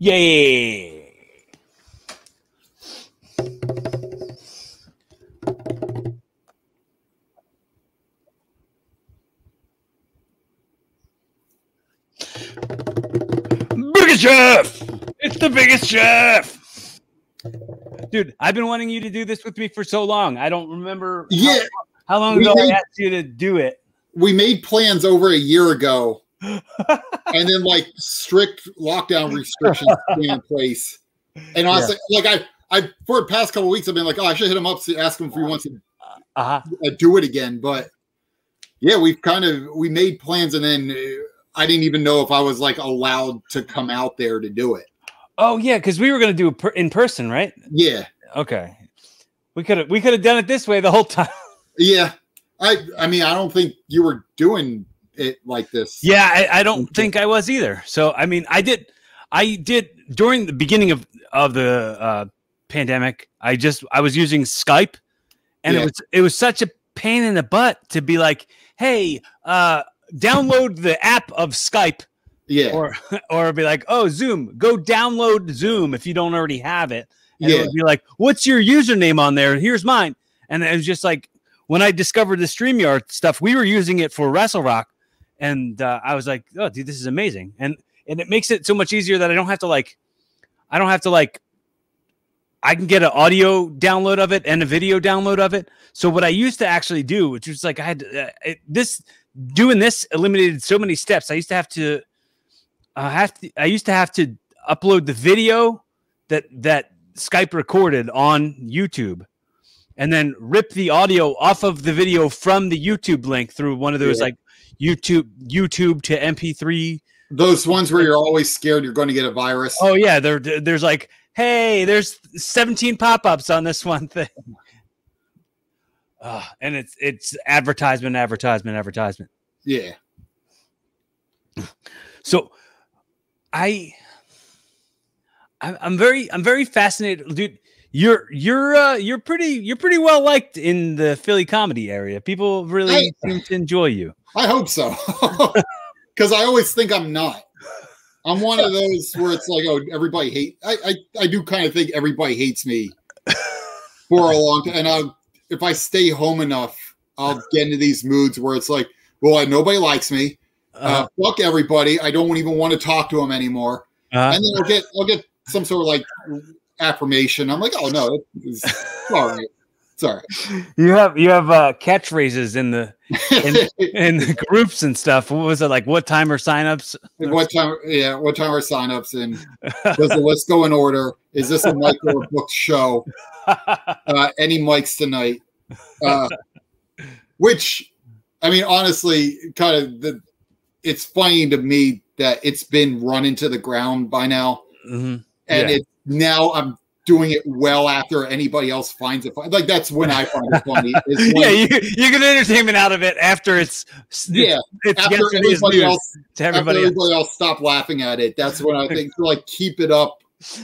Yay! Biggest chef! It's the biggest chef! Dude, I've been wanting you to do this with me for so long. I don't remember how- Yeah, how, long we ago I asked you to do it. we made plans over a year ago, and then like strict lockdown restrictions came in place. And honestly, like I, I for the past couple weeks, I've been like, oh, I should hit him up to ask him if he wants to Uh-huh. uh, do it again. But yeah, we've kind of we made plans, and then uh, I didn't even know if I was like allowed to come out there to do it. Oh yeah, because we were gonna do it per- in person, right? Yeah, Okay. We could have we could have done it this way the whole time. yeah. I, I mean, I don't think you were doing it like this. Yeah, I, I don't think I was either. So I mean, I did, I did during the beginning of of the uh, pandemic. I just I was using Skype, and it was it was such a pain in the butt to be like, hey, uh, download the app of Skype, yeah, or or be like, oh, Zoom, go download Zoom if you don't already have it. And it yeah. would be like, what's your username on there? Here's mine. And it was just like when I discovered the StreamYard stuff, we were using it for Wrestle Rock. And uh, I was like, oh, dude, this is amazing. And and it makes it so much easier that I don't have to like, I don't have to like, I can get an audio download of it and a video download of it. So what I used to actually do, which was like I had to, uh, it, this doing this eliminated so many steps. I used to have to, I have to, I used to have to upload the video that that Skype recorded on YouTube and then rip the audio off of the video from the YouTube link through one of those Yeah. like YouTube YouTube to MP3. Those ones where you're always scared you're going to get a virus. Oh yeah, there there's like, hey, there's 17 pop-ups on this one thing. Uh, and it's it's advertisement, advertisement, advertisement. Yeah. So I I- I'm very I'm very fascinated, dude. You're you're uh, you're pretty you're pretty well liked in the Philly comedy area. People really I- seem to enjoy you. I hope so. Because I always think I'm not. I'm one of those where it's like, oh, everybody hate. I I, I do kind of think everybody hates me for a long time. And I, if I stay home enough, I'll get into these moods where it's like, well, nobody likes me. Uh, Uh, fuck everybody. I don't even want to talk to them anymore. uh, And then I'll get I'll get some sort of like affirmation. I'm like, oh no, it's, it's all right. Right. you have you have uh, catchphrases in the in the groups and stuff. What was it like? What time are signups? What time? Yeah, what time are signups? And does the list go in order? Is this a mic or a booked show? Uh, any mics tonight? Uh, which, I mean, honestly, kind of the. It's funny to me that it's been run into the ground by now, Mhm. and Yeah. it now I'm doing it well after anybody else finds it funny. Like that's when I find it funny. is Yeah, you, you get entertainment out of it after it's yeah. it's After everybody else to everybody else. everybody else stop laughing at it. That's when I think to like keep it up.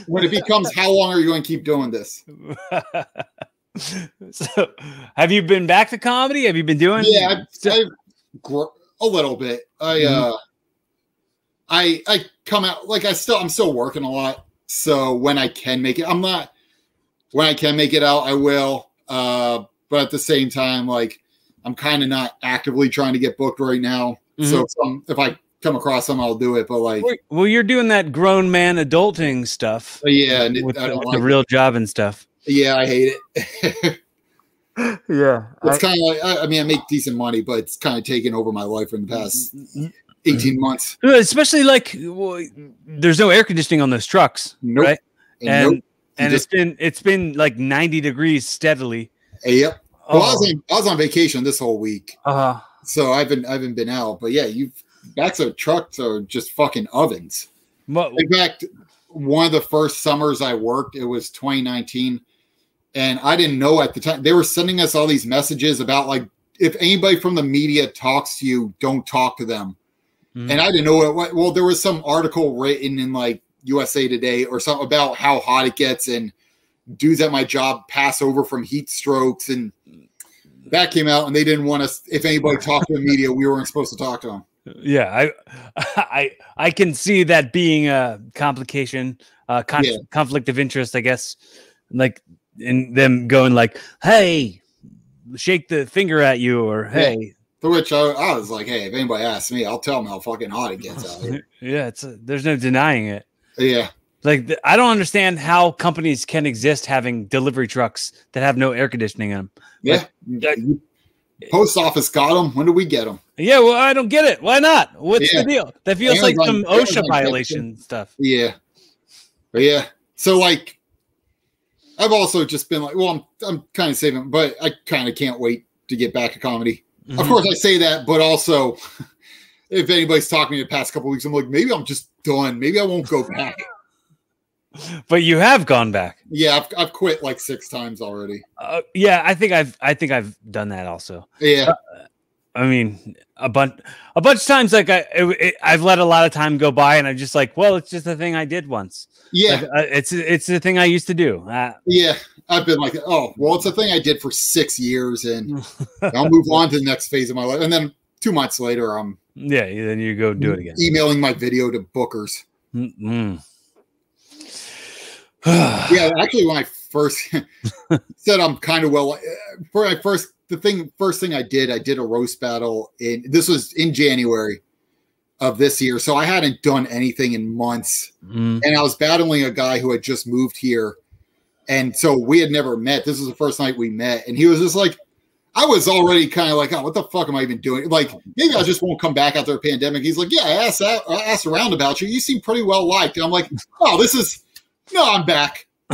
When it becomes, how long are you going to keep doing this? so, have you been back to comedy? Have you been doing? Yeah, I've, I've gr- a little bit. I Mhm. uh, I I come out like I still I'm still working a lot. So when I can make it, I'm not. When I can make it out, I will. Uh, but at the same time, like I'm kind of not actively trying to get booked right now. So if, some, if I come across some, I'll do it. But like, Well, well, you're doing that grown man adulting stuff yeah, and it- with, I the, don't with like the it. real job and stuff. Yeah, I hate it. Yeah, It's kind of like I, I mean, I make decent money, but it's kind of taken over my life in the past eighteen months. especially like well, there's no air conditioning on those trucks, Nope. right? And, And nope. and just- it's been it's been like 90 degrees steadily. Yep. Well, I, was Oh, on, I was on vacation this whole week, uh, so I haven't I haven't been out. But yeah, you backs of trucks are just fucking ovens. mo- In fact, one of the first summers I worked, it was 2019, and I didn't know at the time they were sending us all these messages about like if anybody from the media talks to you, don't talk to them. Mhm. And I didn't know what. Well, there was some article written in like USA Today or something about how hot it gets, and dudes at my job pass over from heat strokes, and that came out, and they didn't want us. If anybody talked to the media, we weren't supposed to talk to them. Yeah, I, I, I can see that being a complication, uh, con- Yeah. conflict of interest, I guess. Like, in them going like, "Hey, shake the finger at you," or "Hey, To which I, I was like, hey, if anybody asks me, I'll tell them how fucking hot it gets out here. yeah, it's a, there's no denying it." Yeah. Like, I don't understand how companies can exist having delivery trucks that have no air conditioning in them. Yeah. Like- Post office got them. When do we get them? Yeah, well, I don't get it. Why not? What's Yeah. the deal? That feels like some OSHA gets violation stuff. Yeah. But yeah. So like I've also just been like, well, I'm I'm kind of saving, but I kind of can't wait to get back to comedy. Of Mhm. course I say that, but also if anybody's talking to me the past couple weeks, I'm like, maybe I'm just done. Maybe I won't go back. But you have gone back. yeah, I've, I've quit like six times already. Uh, yeah, I think I've I think I've done that also. Yeah. I mean, a bunch a bunch of times like I it, it, I've let a lot of time go by, and I'm just like, well, it's just a thing I did once. Yeah. Like, uh, it's it's the thing I used to do. Uh, Yeah. I've been like, oh, well, it's a thing I did for six years and I'll move on to the next phase of my life. And then two months later, I'm yeah, then you go do it again. emailing my video to bookers. Mm-mm. yeah, actually, when I first said I'm kind of well, for my first the thing first thing I did, I did a roast battle in this was in January of this year, so I hadn't done anything in months, Mm. and I was battling a guy who had just moved here, and so we had never met. This was the first night we met, and he was just like. I was already kind of like, oh, what the fuck am I even doing? Like, maybe I just won't come back after a pandemic. He's like, yeah, I asked I asked around about you. You seem pretty well liked. And I'm like, oh, this is no, I'm back.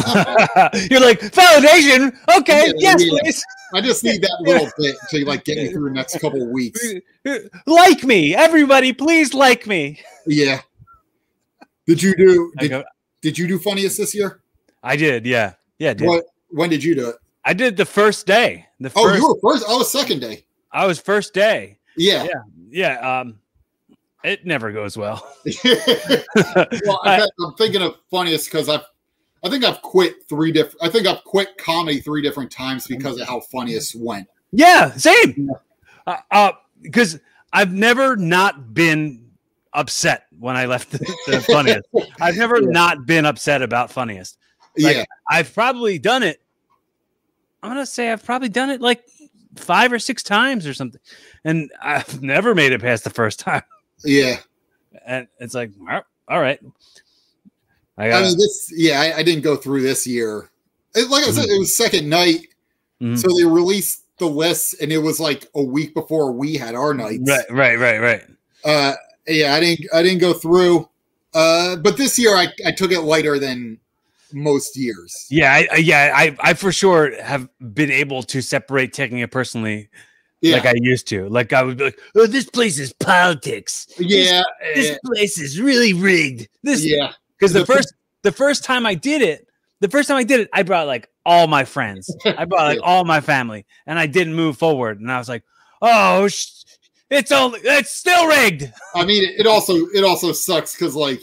You're like validation. Okay, Yeah, yes, yeah. please. I just need that little bit to like get me through the next couple of weeks. like me, everybody. Please like me. Yeah. Did you do did, did you do funniest this year? I did. Yeah, yeah. What when did you do it? I did the first day. The Oh, first. you were first. I was second day. I was first day. Yeah. Yeah. Yeah. Um, it never goes well. well, I, am thinking of funniest because I've I think I've quit three different I think I've quit comedy three different times because of how funniest went. Yeah, same. Uh, uh, because I've never not been upset when I left the, the funniest. I've never Yeah. not been upset about funniest. Like, yeah. I've probably done it. I'm gonna say I've probably done it like five or six times or something, and I've never made it past the first time. Yeah. And it's like, "All- right, I I mean this yeah, I, I didn't go through this year. It, like I said, it was second night. Mhm. So they released the list and it was like a week before we had our nights. right, right, right, right. Uh yeah, I didn't I didn't go through. Uh but this year I, I took it lighter than most years. Yeah, I, yeah, I, I for sure have been able to separate taking it personally Yeah. like I used to. Like I would be like, "Oh, this place is politics. yeah. This place is really rigged." This yeah. because the The- first the first time I did it, the first time I did it, I brought like all my friends. I brought like Yeah. all my family, and I didn't move forward. And I was like, "Oh, sh- it's only it's still rigged." I mean it also it also sucks because like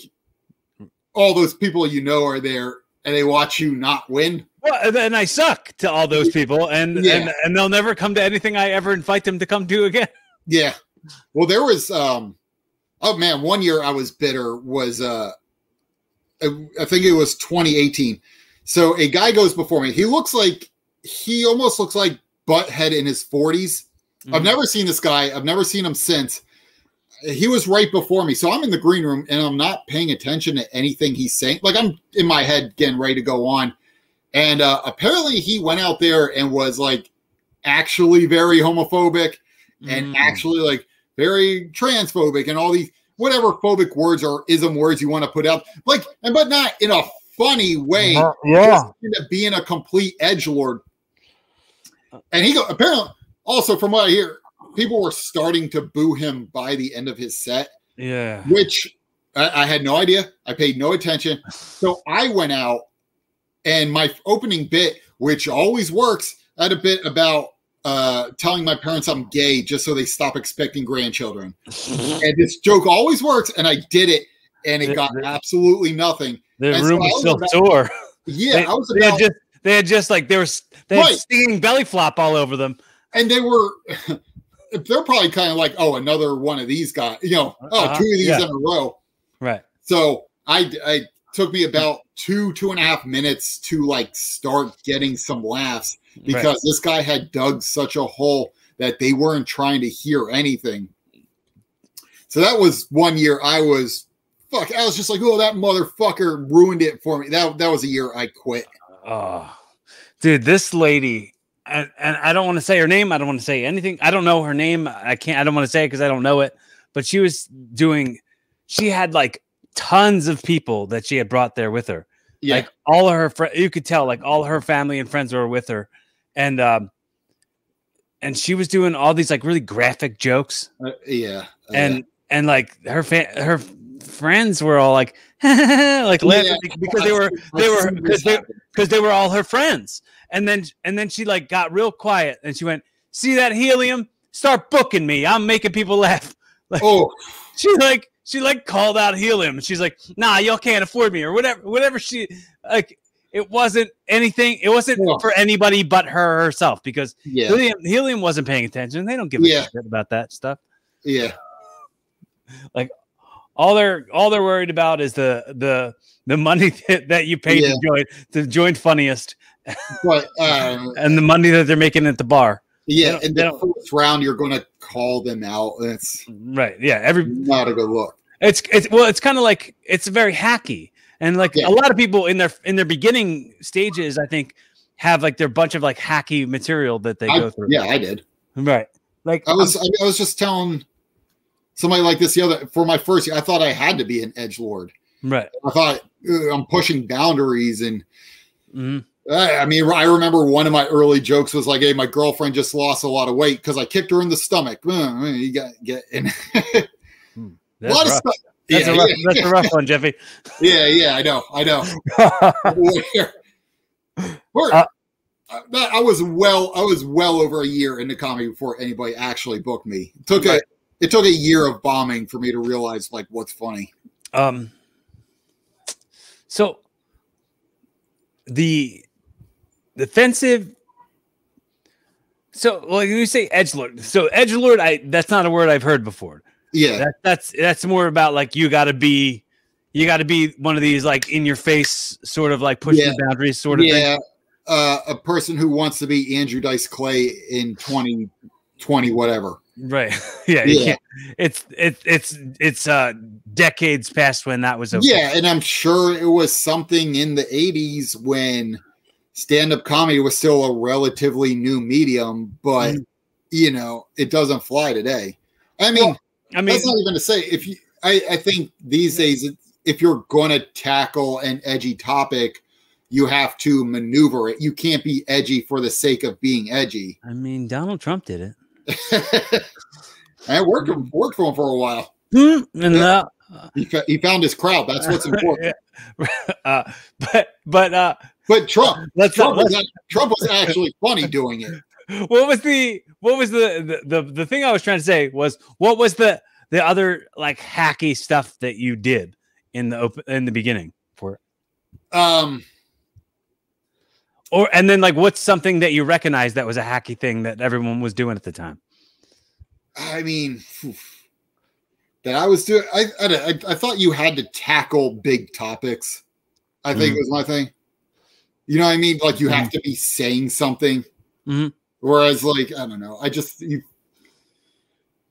all those people you know are there and they watch you not win. Well, and then I suck to all those people, and Yeah. and and they'll never come to anything I ever invite them to come to again. Yeah. Well, there was um oh man, one year I was bitter was uh I think it was 2018. So a guy goes before me. He looks like he almost looks like butthead in his 40s. I've Mhm. never seen this guy. I've never seen him since. He was right before me. So I'm in the green room and I'm not paying attention to anything he's saying. Like I'm in my head getting ready to go on. And uh, apparently he went out there and was like actually very homophobic and Mm. actually like very transphobic and all these whatever phobic words or ism words you want to put out. Like and but not in a funny way. Uh, Just being a complete edge lord. And he go apparently also from what I hear, people were starting to boo him by the end of his set, yeah. which I, I had no idea. I paid no attention. So I went out and my opening bit, which always works, I had a bit about uh telling my parents I'm gay just so they stop expecting grandchildren. And this joke always works, and I did it, and it got absolutely nothing. The And room I was was still about- sore. Yeah, they, I was they had just they had just like they were s- they had Right. stinging belly flop all over them. and they were they're probably kind of like, oh, another one of these guys. You know, oh, Uh-huh, two of these yeah. in a row. Right. So I, I took me about two, two and a half minutes to like start getting some laughs because right. this guy had dug such a hole that they weren't trying to hear anything. So that was one year I was fuck. I was just like, oh, that motherfucker ruined it for me. That that was a year I quit. Oh, dude, this lady, and, and I don't want to say her name. I don't want to say anything. I don't know her name. I can't. I don't want to say it because I don't know it. But she was doing. She had like tons of people that she had brought there with her. Yeah, Like all of her friends, you could tell like all her family and friends were with her, and um, and she was doing all these like really graphic jokes, uh, yeah, uh, and and like her fa- her friends were all like like laughing Yeah. because they were they were because they because they were all her friends. And then and then she like got real quiet and she went, "See that helium? Start booking me. I'm making people laugh." Like oh she like she like called out helium. She's like, "Nah, y'all can't afford me," or whatever. Whatever she like. It wasn't anything. It wasn't Yeah. for anybody but her herself because yeah, helium, helium wasn't paying attention. They don't give a Yeah. shit about that stuff. yeah, Like All they're all they're worried about is the the the money that, that you paid Yeah. to join to join funniest but um, and the money that they're making at the bar. yeah, don't- in the don't- fourth round, you're going to call them out. That's Right. Yeah. Every not a good look. it's it's well, it's kind of like it's very hacky. And like Yeah. a lot of people in their in their beginning stages, I think, have like their bunch of like hacky material that they I- go through. yeah, I did. Right. Like I was I, I was just telling somebody like this the other for my first year. I thought I had to be an edge lord. right. I thought I'm pushing boundaries, and Mhm. I, mean, I remember one of my early jokes was like, "Hey, my girlfriend just lost a lot of weight because I kicked her in the stomach." You got get and a That's lot of stuff. That's, yeah, a rough, yeah, that's a rough one, Jeffy. yeah, yeah, I know, I know. Uh, I was well, I was well over a year into comedy before anybody actually booked me. It took Right. a, it took a year of bombing for me to realize like what's funny. um. So the defensive. So, like you say, edge lord. So, edge lord, I that's not a word I've heard before. Yeah, That, that's that's more about like you got to be, you got to be one of these like in your face sort of like pushing Yeah. the boundaries sort of thing. yeah. Uh, a person who wants to be Andrew Dice Clay in 2020, whatever. Right. yeah. Yeah. It's it's it's it's uh decades past when that was. Okay. Yeah, and I'm sure it was something in the 80s when stand-up comedy was still a relatively new medium, but Mhm. you know, it doesn't fly today. I mean, I mean, that's not even to say if you I, I think these days if you're going to tackle an edgy topic, you have to maneuver it. You can't be edgy for the sake of being edgy. I mean, Donald Trump did it. I worked worked for him for a while. Hmm, And uh, He, he found his crowd. That's what's important. uh, but but uh, But Trump, let's Trump not. was, act- Trump was actually funny doing it. What was the what was the, the the the thing I was trying to say was what was the the other like hacky stuff that you did in the open in the beginning for it? Um, or and then like what's something that you recognize that was a hacky thing that everyone was doing at the time? I mean, oof. that I was doing. I, I I thought you had to tackle big topics. I think Mhm. was my thing. You know what I mean? Like you have to be saying something. Mhm. Whereas, like I don't know, I just you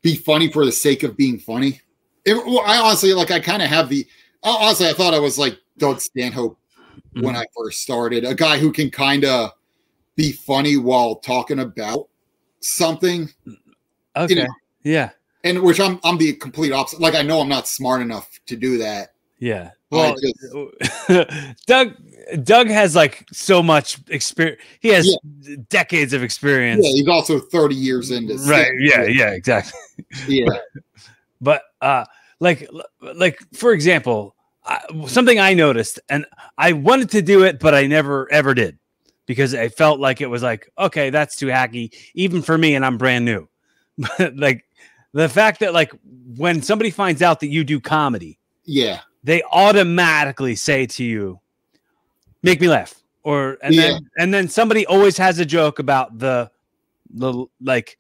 be funny for the sake of being funny. It, well, I honestly like. I kind of have the. Honestly, I thought I was like Doug Stanhope when I first started, a guy who can kind of be funny while talking about something. Okay. know, yeah. and which I'm I'm the complete opposite. Like I know I'm not smart enough to do that. Yeah. Well, Doug Doug has like so much experience. He has decades of experience. Yeah, he's also 30 years into right. stand- Yeah. Yeah. Exactly. yeah, But uh, like like for example, I, something I noticed, and I wanted to do it, but I never ever did because I felt like it was like okay, that's too hacky, even for me, and I'm brand new. But like the fact that like when somebody finds out that you do comedy, yeah, they automatically say to you, "Make me laugh," or and then and then somebody always has a joke about the the like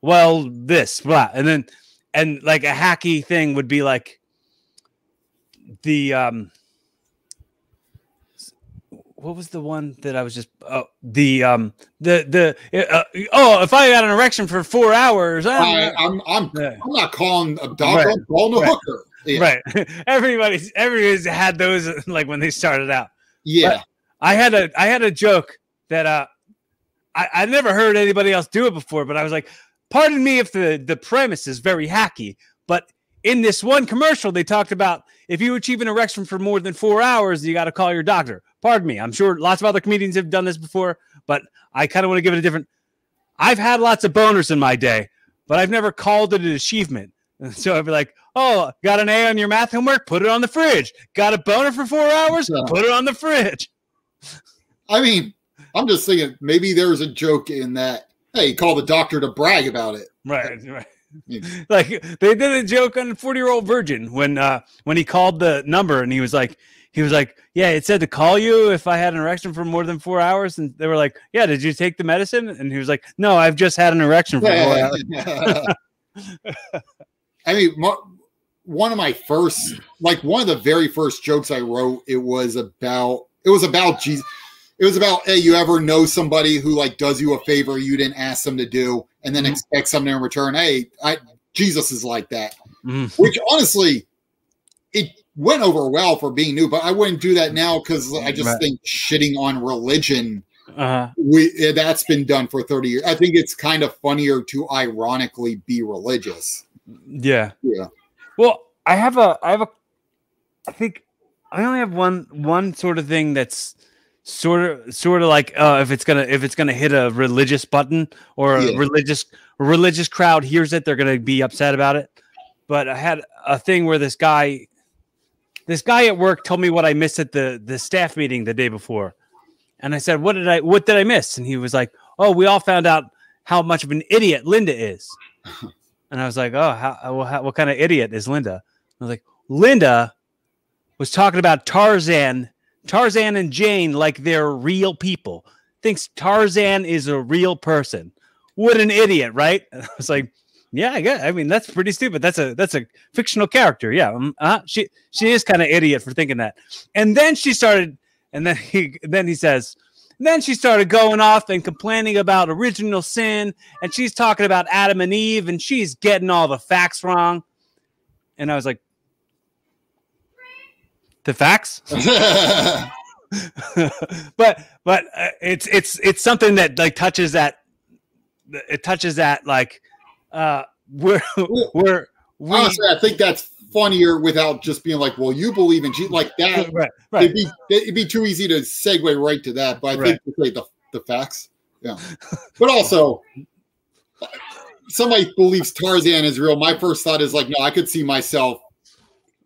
well, this, blah, and then and like a hacky thing would be like the um what was the one that I was just oh the um the the uh, oh if I had an erection for four hours I, I'm I'm Yeah. I'm not calling a dog. Right. I'm calling a Right. hooker. Yeah. right everybody's everybody's had those like when they started out Yeah. I had a I had a joke that uh I I never heard anybody else do it before, but I was like, pardon me if the the premise is very hacky, but in this one commercial they talked about if you achieve an erection for more than four hours, you got to call your doctor. Pardon me, I'm sure lots of other comedians have done this before, but I kind of want to give it a different. I've had lots of boners in my day, but I've never called it an achievement. So I'd be like, "Oh, got an A on your math homework? Put it on the fridge. Got a boner for four hours? Yeah. Put it on the fridge." I mean, I'm just thinking maybe there's a joke in that. Hey, call the doctor to brag about it. Right, right. Yeah. Like they did a joke on 40 year old virgin when uh when he called the number and he was like he was like, Yeah, it said to call you if I had an erection for more than four hours. And they were like, Yeah, did you take the medicine? And he was like, No, I've just had an erection for four hours. I mean, mo- one of my first, like one of the very first jokes I wrote, it was about, it was about Jesus. It was about, hey, you ever know somebody who like does you a favor you didn't ask them to do, and then Mhm. expect something in return? Hey, I, Jesus is like that. Mhm. Which honestly, it went over well for being new, but I wouldn't do that now because I just Right. think shitting on religion uh-huh. we that's been done for 30 years. I think it's kind of funnier to ironically be religious. Yeah. Yeah. Well, I have a I have a I think I only have one one sort of thing that's sort of sort of like uh if it's gonna if it's gonna hit a religious button or a religious a religious crowd hears it, they're gonna be upset about it. But I had a thing where this guy this guy at work told me what I missed at the the staff meeting the day before. And I said, What did I what did I miss? And he was like, Oh, we all found out how much of an idiot Linda is. And I was like, oh, how, how, what kind of idiot is Linda? I was like, Linda was talking about Tarzan, Tarzan and Jane like they're real people. Thinks Tarzan is a real person. What an idiot, right? And I was like, yeah, I guess. I mean, that's pretty stupid. That's a that's a fictional character. Yeah, um, uh, she she is kind of idiot for thinking that. And then she started, and then he then he says, then she started going off and complaining about original sin, and she's talking about Adam and Eve, and she's getting all the facts wrong. And I was like, the facts? but but uh, it's it's it's something that like touches that it touches that like uh we're we're we, Honestly, I think that's funnier without just being like, "Well, you believe in Jesus," like that. right right It'd be it'd be too easy to segue right to that. But I think to say the the facts, yeah. But also, somebody believes Tarzan is real. My first thought is like, no, I could see myself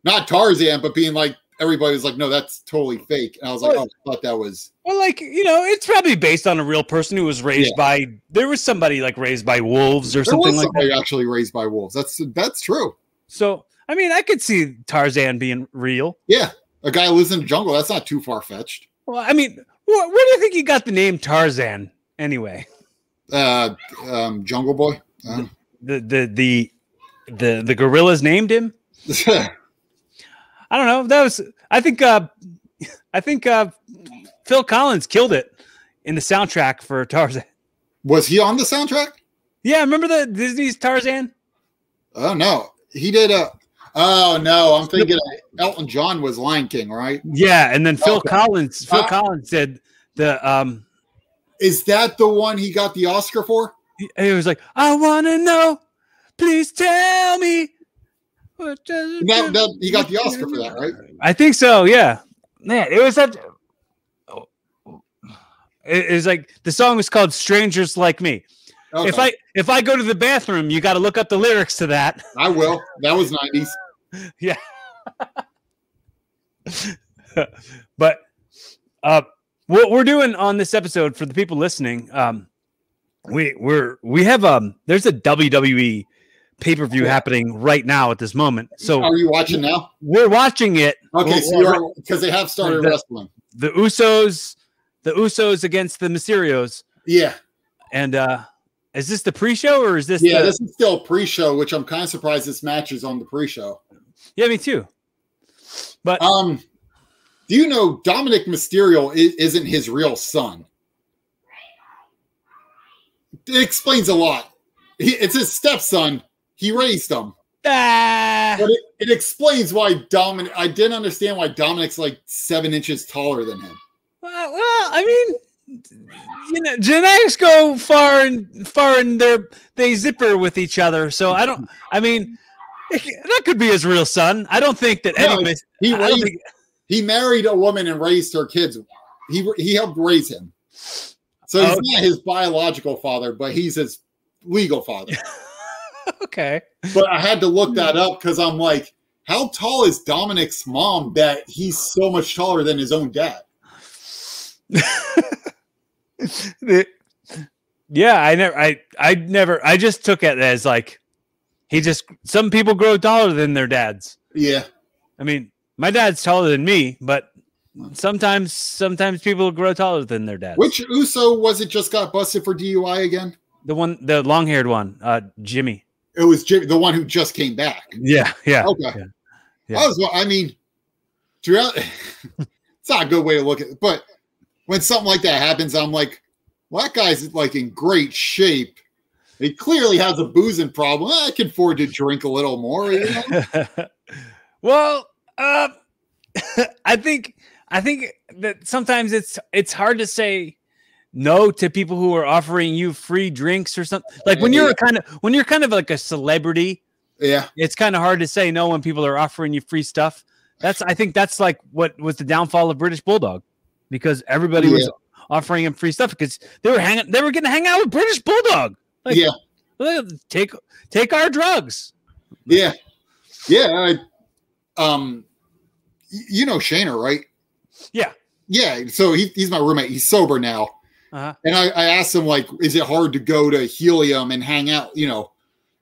not Tarzan, but being like everybody was like, no, that's totally fake. And I was like, Well- oh, I thought that was Well, like you know, it's probably based on a real person who was raised Yeah. by. There was somebody like raised by wolves or there something like that. actually raised by wolves. That's that's true. So, I mean, I could see Tarzan being real. Yeah, a guy lives in the jungle. That's not too far fetched. Well, I mean, wh- where do you think he got the name Tarzan anyway? Uh, um, Jungle Boy. Uh, The the the the the gorillas named him. I don't know. That was. I think. uh I think uh Phil Collins killed it in the soundtrack for Tarzan. was he on the soundtrack? Yeah, remember the Disney's Tarzan? Oh no, he did a. Oh no, I'm thinking Elton John was Lion King, right? Yeah, and then Phil Okay. Collins. Phil Uh, Collins said the um. Is that the one he got the Oscar for? He was like, "I want to know, please tell me." What does it That, do?" that, he got the Oscar for that, right? I think so. Yeah, man, it was such. It is like the song was called "Strangers Like Me." Okay. If I if I go to the bathroom, you got to look up the lyrics to that. I will. That was 90s. but uh, what we're doing on this episode for the people listening, um, we we're we have um there's a WWE pay per view happening right now at this moment. So Are you watching now? we're watching it. Okay, so you're because they have started The- wrestling. the Usos, the Usos against the Mysterios, Yeah. and uh Is this the pre-show or is this? Yeah, the, this is still pre-show, which I'm kind of surprised this match is on the pre-show. Yeah, me too. But Um, do you know Dominic Mysterio isn't his real son? It explains a lot. He, it's his stepson. He raised him, ah, but it, it explains why Dominic. I didn't understand why Dominic's like seven inches taller than him. well, well, I mean, you know, genetics go far and far, and they they zipper with each other. So I don't. I mean, that could be his real son. I don't think that No, anybody. He raised. think, He married a woman and raised her kids. He he helped raise him. So he's Okay. not his biological father, but he's his legal father. okay. but I had to look hmm. that up because I'm like, how tall is Dominic's mom that he's so much taller than his own dad? Yeah, I never, I, I never, I just took it as like he just. Some people grow taller than their dads. Yeah. I mean, my dad's taller than me, but sometimes, sometimes people grow taller than their dads. Which Uso was it just got busted for DUI again? the one, the long-haired one, uh, Jimmy. It was Jim, the one who just came back. Yeah, yeah. Okay. yeah. Yeah. I was, I mean, throughout, it's not a good way to look at it, but when something like that happens, I'm like, well, that guy's like in great shape. He clearly has a boozing problem. I can afford to drink a little more. You know? well, uh, I think I think that sometimes it's it's hard to say no to people who are offering you free drinks or something. Like when you're a kind of when you're kind of like a celebrity, yeah. it's kind of hard to say no when people are offering you free stuff. That's I think that's like what was the downfall of British Bulldog because everybody was offering him free stuff because they were hanging they were getting to hang out with British Bulldog. Like, Yeah. take take our drugs. Yeah, yeah. I, um, you know Shana, right? Yeah. Yeah. So he, he's my roommate. He's sober now, Uh-huh. and I, I asked him like, is it hard to go to Helium and hang out? You know,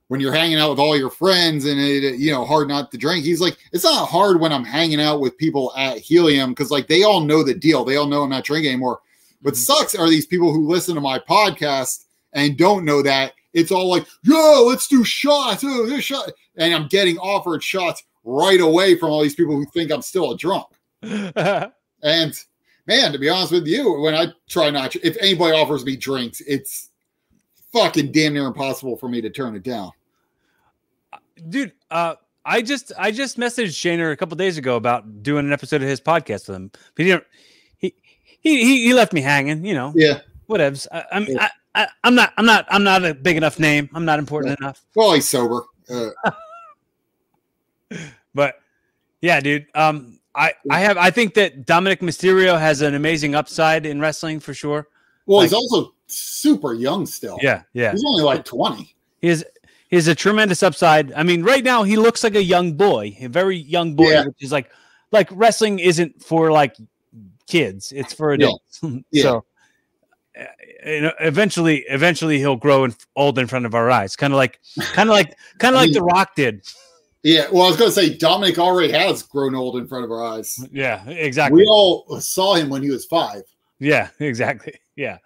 when you're hanging out with all your friends and it, you know, hard not to drink. He's like, it's not hard when I'm hanging out with people at Helium because like they all know the deal. They all know I'm not drinking anymore. What Mhm. sucks are these people who listen to my podcast and don't know that it's all like, yo, let's do shots. Oh, this shot. And I'm getting offered shots right away from all these people who think I'm still a drunk. And man, to be honest with you, when I try not to, if anybody offers me drinks, it's fucking damn near impossible for me to turn it down. dude uh i just i just messaged shaner a couple days ago about doing an episode of his podcast with him but he didn't he he he, he left me hanging you know Yeah. whatevs I, i'm Yeah. I, I, i'm not i'm not i'm not a big enough name i'm not important enough Well, he's sober. Uh, but yeah dude um i i have i think that dominic mysterio has an amazing upside in wrestling for sure well, he's also super young still. yeah yeah He's only like 20. he has he has a tremendous upside. I mean, right now he looks like a young boy, a very young boy, Yeah. which is like like wrestling isn't for like kids; it's for adults. Yeah. so uh, you know, eventually, eventually he'll grow in, old in front of our eyes, kind of like, kind of like, kind of like The Rock did. Yeah. Well, I was going to say Dominic already has grown old in front of our eyes. Yeah, exactly. We all saw him when he was five. Yeah, exactly. Yeah,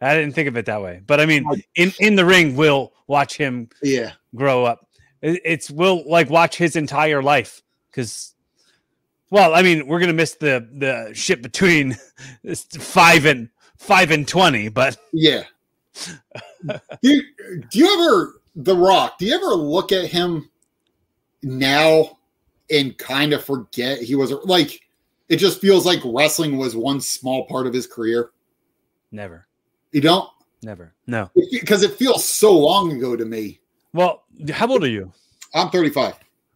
I didn't think of it that way, but I mean, in in the ring, we'll watch him Yeah. grow up. It's we'll like watch his entire life because, well, I mean, we're gonna miss the the shit between five and five and twenty, but Yeah. do, you, do you ever, The Rock, do you ever look at him now and kind of forget he was like, it just feels like wrestling was one small part of his career? never, You don't? never, no. Because it feels so long ago to me. Well, how old are you? I'm 35.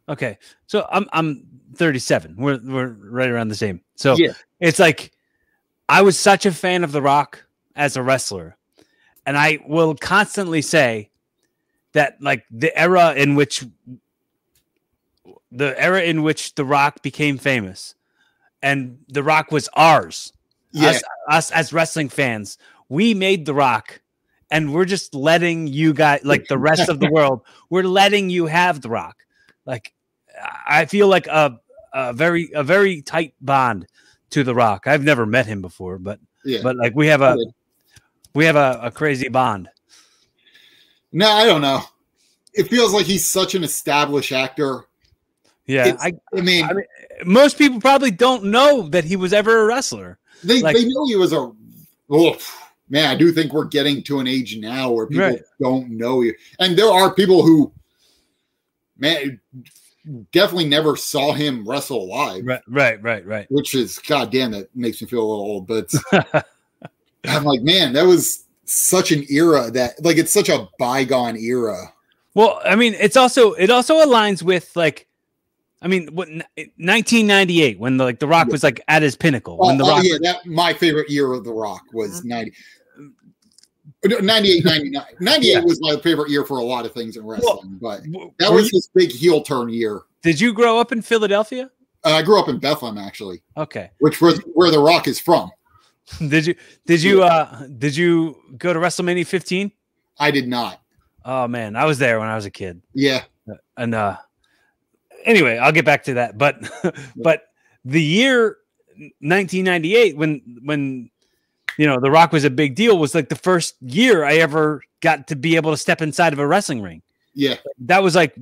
Okay, so I'm I'm 37. We're we're right around the same. So Yeah. it's like I was such a fan of The Rock as a wrestler, and I will constantly say that like the era in which the era in which The Rock became famous, and The Rock was ours, Yeah. us, us as wrestling fans, we made The Rock. And we're just letting you guys, like the rest of the world, we're letting you have The Rock. Like, I feel like a, a very, a very tight bond to The Rock. I've never met him before, but, Yeah. but like we have a, we have a, a crazy bond. No, I don't know. It feels like he's such an established actor. Yeah, I, I mean, I mean, most people probably don't know that he was ever a wrestler. they, like- they know he was a. Oh, man, I do think we're getting to an age now where people Right. don't know you. And there are people who, man, definitely never saw him wrestle live. Right, right, right, right. which is goddamn that makes me feel a little old but i'm like man that was such an era that like it's such a bygone era Well, I mean, it's also it also aligns with like, I mean, what 1998 when the, like the Rock was like at his pinnacle when the oh, oh, Rock. yeah that my favorite year of the rock was 90 uh, 98 99 98 Yeah. was my favorite year for a lot of things in wrestling but that was you- his big heel turn year did you grow up in Philadelphia? uh, i grew up in bethlehem actually Okay. which was where the rock is from Did you did you uh did you go to WrestleMania 15? i did not Oh man, I was there when I was a kid. yeah And uh anyway, I'll get back to that. But but the year 1998 when when you know The Rock was a big deal was like the first year I ever got to be able to step inside of a wrestling ring. yeah That was like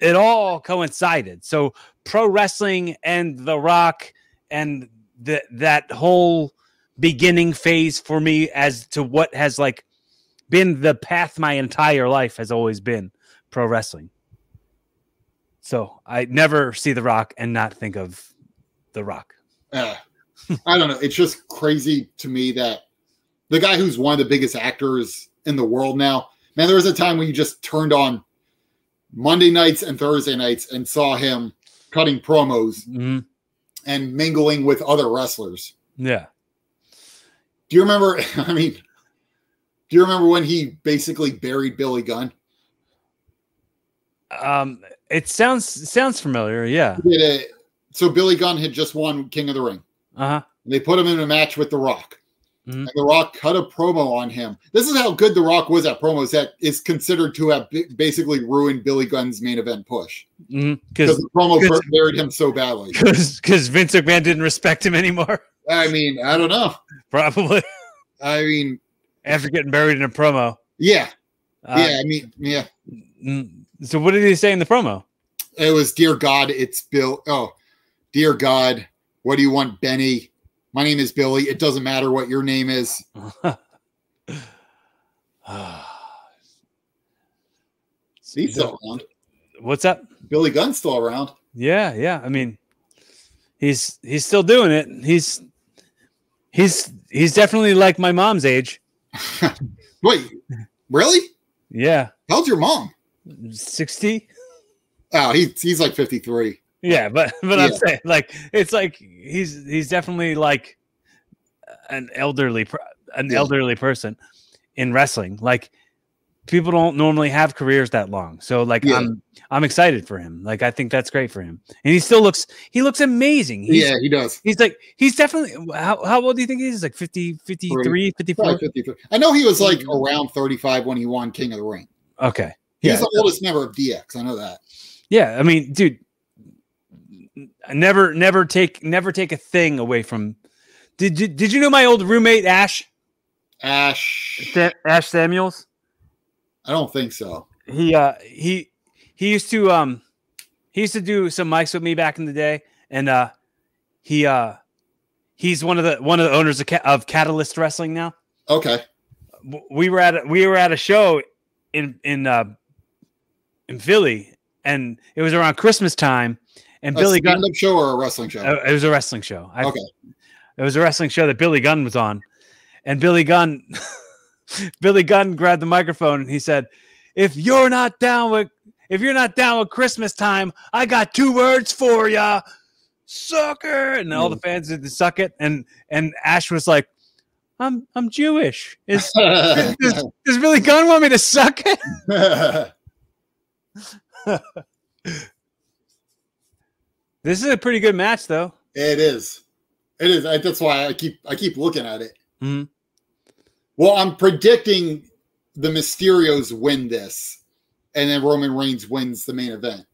it all coincided. So pro wrestling and The Rock and the, that whole beginning phase for me as to what has like been the path my entire life has always been pro wrestling. So I never see The Rock and not think of The Rock. uh, I don't know. It's just crazy to me that the guy who's one of the biggest actors in the world now, man, there was a time when you just turned on Monday nights and Thursday nights and saw him cutting promos Mhm. and mingling with other wrestlers. Yeah. Do you remember? I mean, do you remember when he basically buried Billy Gunn? Um, it sounds sounds familiar. Yeah. A, so Billy Gunn had just won King of the Ring. Uh huh. They put him in a match with The Rock. Mhm. And The Rock cut a promo on him. This is how good The Rock was at promos that is considered to have basically ruined Billy Gunn's main event push. Because Because the promo buried him so badly. because Vince McMahon didn't respect him anymore. I mean, I don't know. Probably I mean, after getting buried in a promo. yeah. Uh, yeah, I mean, yeah. mm, So what did he say in the promo? It was, Dear God, it's Bill. Oh, Dear God, what do you want, Benny? My name is Billy. It doesn't matter what your name is. He's still around. What's up? Billy Gunn's still around. Yeah, yeah. I mean, he's he's still doing it. He's he's he's definitely like my mom's age. Wait, really? Yeah, How old's your mom? sixty. Oh, he, he's like 53. Yeah, but but I'm saying like it's like he's he's definitely like an elderly an Yeah. elderly person in wrestling. Like people don't normally have careers that long. So like Yeah. I'm I'm excited for him. Like I think that's great for him. And he still looks he looks amazing. He's, yeah, he does. He's like he's definitely how, how old do you think he is? Like 50 53 54? 53. I know he was like around 35 when he won King of the Ring. Okay. He's Yeah. the oldest member of DX. I know that. Yeah, I mean, dude, never, never take, never take a thing away from. Did you did you know my old roommate Ash Ash. Sa- Ash Samuels? I don't think so. He uh he he used to um he used to do some mics with me back in the day, and uh he uh he's one of the one of the owners of, Ca- of Catalyst Wrestling now. Okay. We were at a, we were at a show in in uh in Philly, and it was around Christmas time, and A Billy Gunn. stand-up show or a wrestling show? Uh, it was a wrestling show. I, Okay. It was a wrestling show that Billy Gunn was on, and Billy Gunn, Billy Gunn grabbed the microphone and he said, "If you're not down with, if you're not down with Christmas time, I got two words for ya, sucker." And all the fans did the suck it, and and Ash was like, "I'm I'm Jewish. Is does, does Billy Gunn want me to suck it?" This is a pretty good match, though. it is. It is. I, that's why I keep I keep looking at it. Mhm. Well, I'm predicting the Mysterios win this, and then Roman Reigns wins the main event.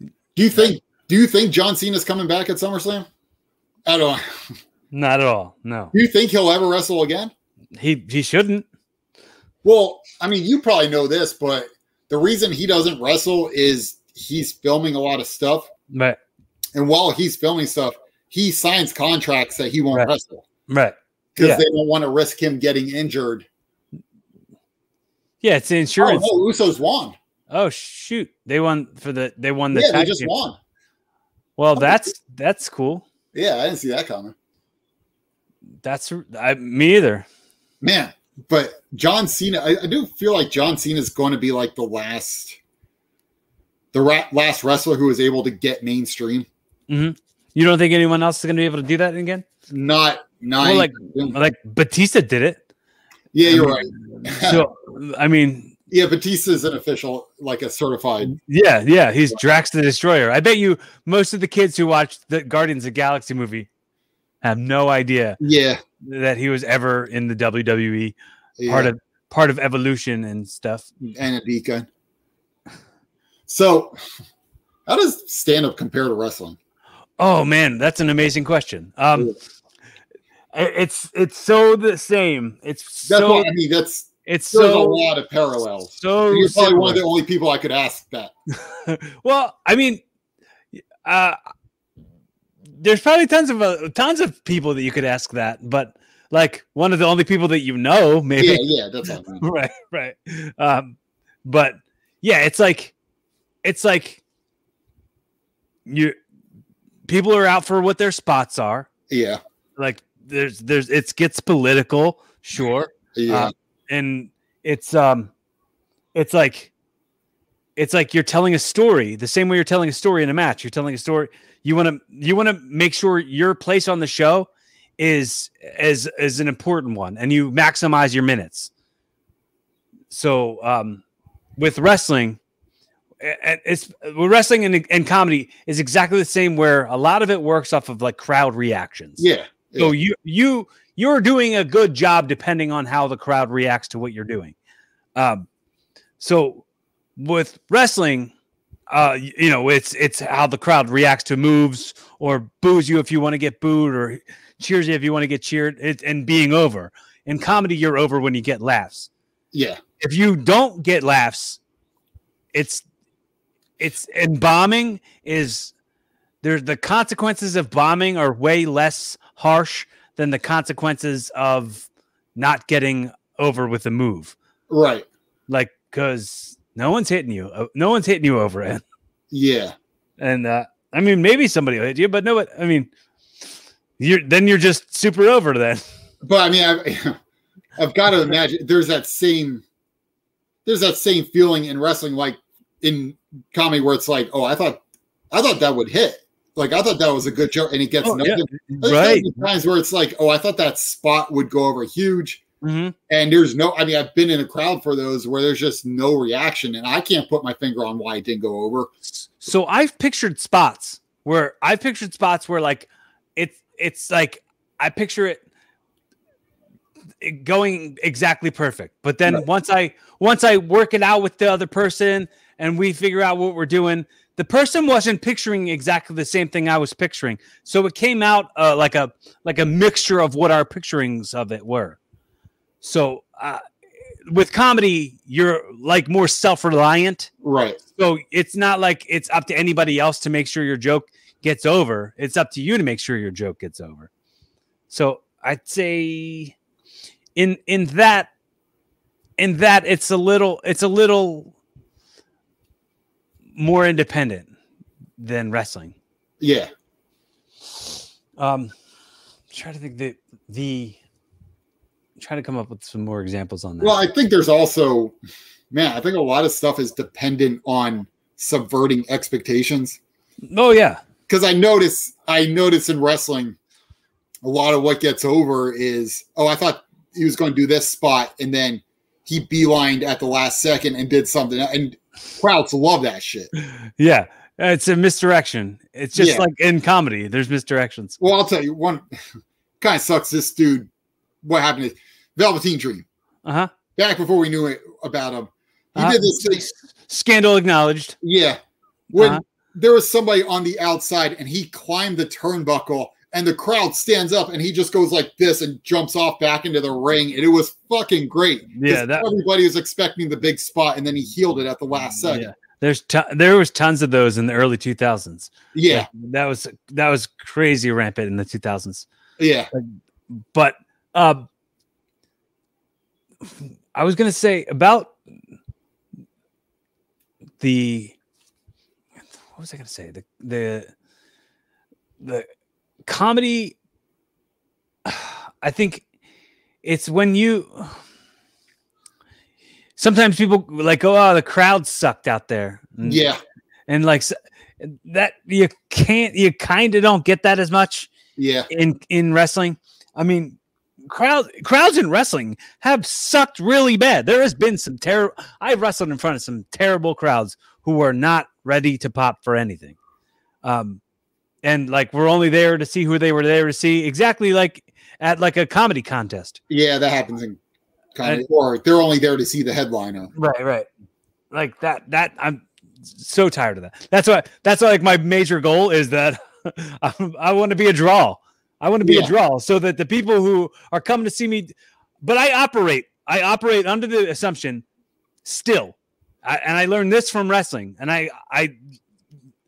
Do you think? Do you think John Cena's coming back at SummerSlam? I don't. know. Not at all. No, Do you think he'll ever wrestle again? he he shouldn't. Well, I mean, you probably know this, but the reason he doesn't wrestle is he's filming a lot of stuff. Right. And while he's filming stuff, he signs contracts that he won't Right. wrestle Right. because Yeah. they don't want to risk him getting injured. Yeah, it's the Oh, insurance. no, Usos won. Oh, shoot. They won for the they won the yeah, they just won. Well, oh, that's that's cool. Yeah, I didn't see that coming. That's I, me either. Man, but John Cena, I, I do feel like John Cena is going to be like the last, the ra- last wrestler who was able to get mainstream. Mm-hmm. You don't think anyone else is going to be able to do that again? Not, not Well, like- Like Batista did it. Yeah, you're right. So I mean, yeah, Batista's an official, like a certified. yeah, yeah, he's Drax the Destroyer. I bet you most of the kids who watched the Guardians of the Galaxy movie have no idea Yeah, that he was ever in the WWE yeah. part of part of evolution and stuff. and a deacon. So, how does stand up compare to wrestling? Oh man, that's an amazing question. Um, it's it's so the same. It's That's so I mean. That's it's so a lot of parallels. so. You're probably one of the only people I could ask that. well, I mean, uh, there's probably tons of uh, tons of people that you could ask that, but like one of the only people that you know, maybe. Yeah, yeah, that's. I mean. right, right. Um, but yeah, it's like it's like you people are out for what their spots are. Yeah, Like there's there's it gets political, sure. yeah, Uh, and it's um it's like it's like you're telling a story the same way you're telling a story in a match you're telling a story you want to you want to make sure your place on the show is is is an important one and you maximize your minutes so um with wrestling it's wrestling and, and comedy is exactly the same where a lot of it works off of like crowd reactions yeah. so you you you're doing a good job depending on how the crowd reacts to what you're doing. Um, so with wrestling, uh, you know, it's it's how the crowd reacts to moves or boos you if you want to get booed or cheers you if you want to get cheered it, and being over. In comedy, you're over when you get laughs. yeah, If you don't get laughs, it's it's and bombing is there's the consequences of bombing are way less harsh than the consequences of not getting over with a move. right. Like, because no one's hitting you, uh, no one's hitting you over it. Yeah, And uh, I mean, maybe somebody will hit you, but no, but I mean, you're then you're just super over then. but I mean, I've, I've got to imagine there's that same, there's that same feeling in wrestling, like in comedy, where it's like, oh, I thought, I thought that would hit. Like I thought that was a good joke, and it gets Oh, yeah. nothing. There's right. times where it's like, oh, I thought that spot would go over huge, Mhm. and there's no. I mean, I've been in a crowd for those where there's just no reaction, and I can't put my finger on why it didn't go over. So I've pictured spots where I've pictured spots where like it's it's like I picture it it going exactly perfect. But then Right. once I once I work it out with the other person and we figure out what we're doing, the person wasn't picturing exactly the same thing I was picturing. So it came out uh, like a like a mixture of what our picturings of it were. So uh, with comedy, you're like more self-reliant. Right. So it's not like it's up to anybody else to make sure your joke gets over. It's up to you to make sure your joke gets over. So I'd say in in that in that it's a little it's a little more independent than wrestling. Yeah. Um try to think the the try to come up with some more examples on that. Well, I think there's also, man, I think a lot of stuff is dependent on subverting expectations. oh yeah. Because I notice, I notice in wrestling, a lot of what gets over is, oh, I thought he was going to do this spot, and then he beelined at the last second and did something, and crowds love that shit. Yeah. It's a misdirection. It's just Yeah. like in comedy, there's misdirections. Well, I'll tell you one kind of sucks. This dude, what happened is Velveteen Dream. Uh-huh. Back before we knew it about him, he Uh-huh. did this thing. Scandal acknowledged. Yeah. When Uh-huh. there was somebody on the outside and he climbed the turnbuckle and the crowd stands up and he just goes like this and jumps off back into the ring and it was fucking great Yeah, that- everybody was expecting the big spot and then he healed it at the last second. Yeah. There's ton there was tons of those in the early 2000s. Yeah, Like, that was that was crazy rampant in the 2000s. yeah, But uh, I was gonna say about the what was I gonna say the the the comedy. I think it's when you sometimes people like oh the crowd sucked out there and, yeah, and like that you can't you kind of don't get that as much yeah, in in wrestling. I mean, crowd crowds in wrestling have sucked really bad. There has been some terrible. I've wrestled in front of some terrible crowds who were not ready to pop for anything. Um, and like we're only there to see who they were there to see. Exactly like at like a comedy contest. yeah. That happens in kind of, or they're only there to see the headliner. Right, right. Like that. That I'm so tired of that. That's why. That's why, like my major goal is that I, I want to be a draw. I want to be Yeah. a draw, so that the people who are coming to see me, but I operate. I operate under the assumption, still, I, and I learned this from wrestling, and I I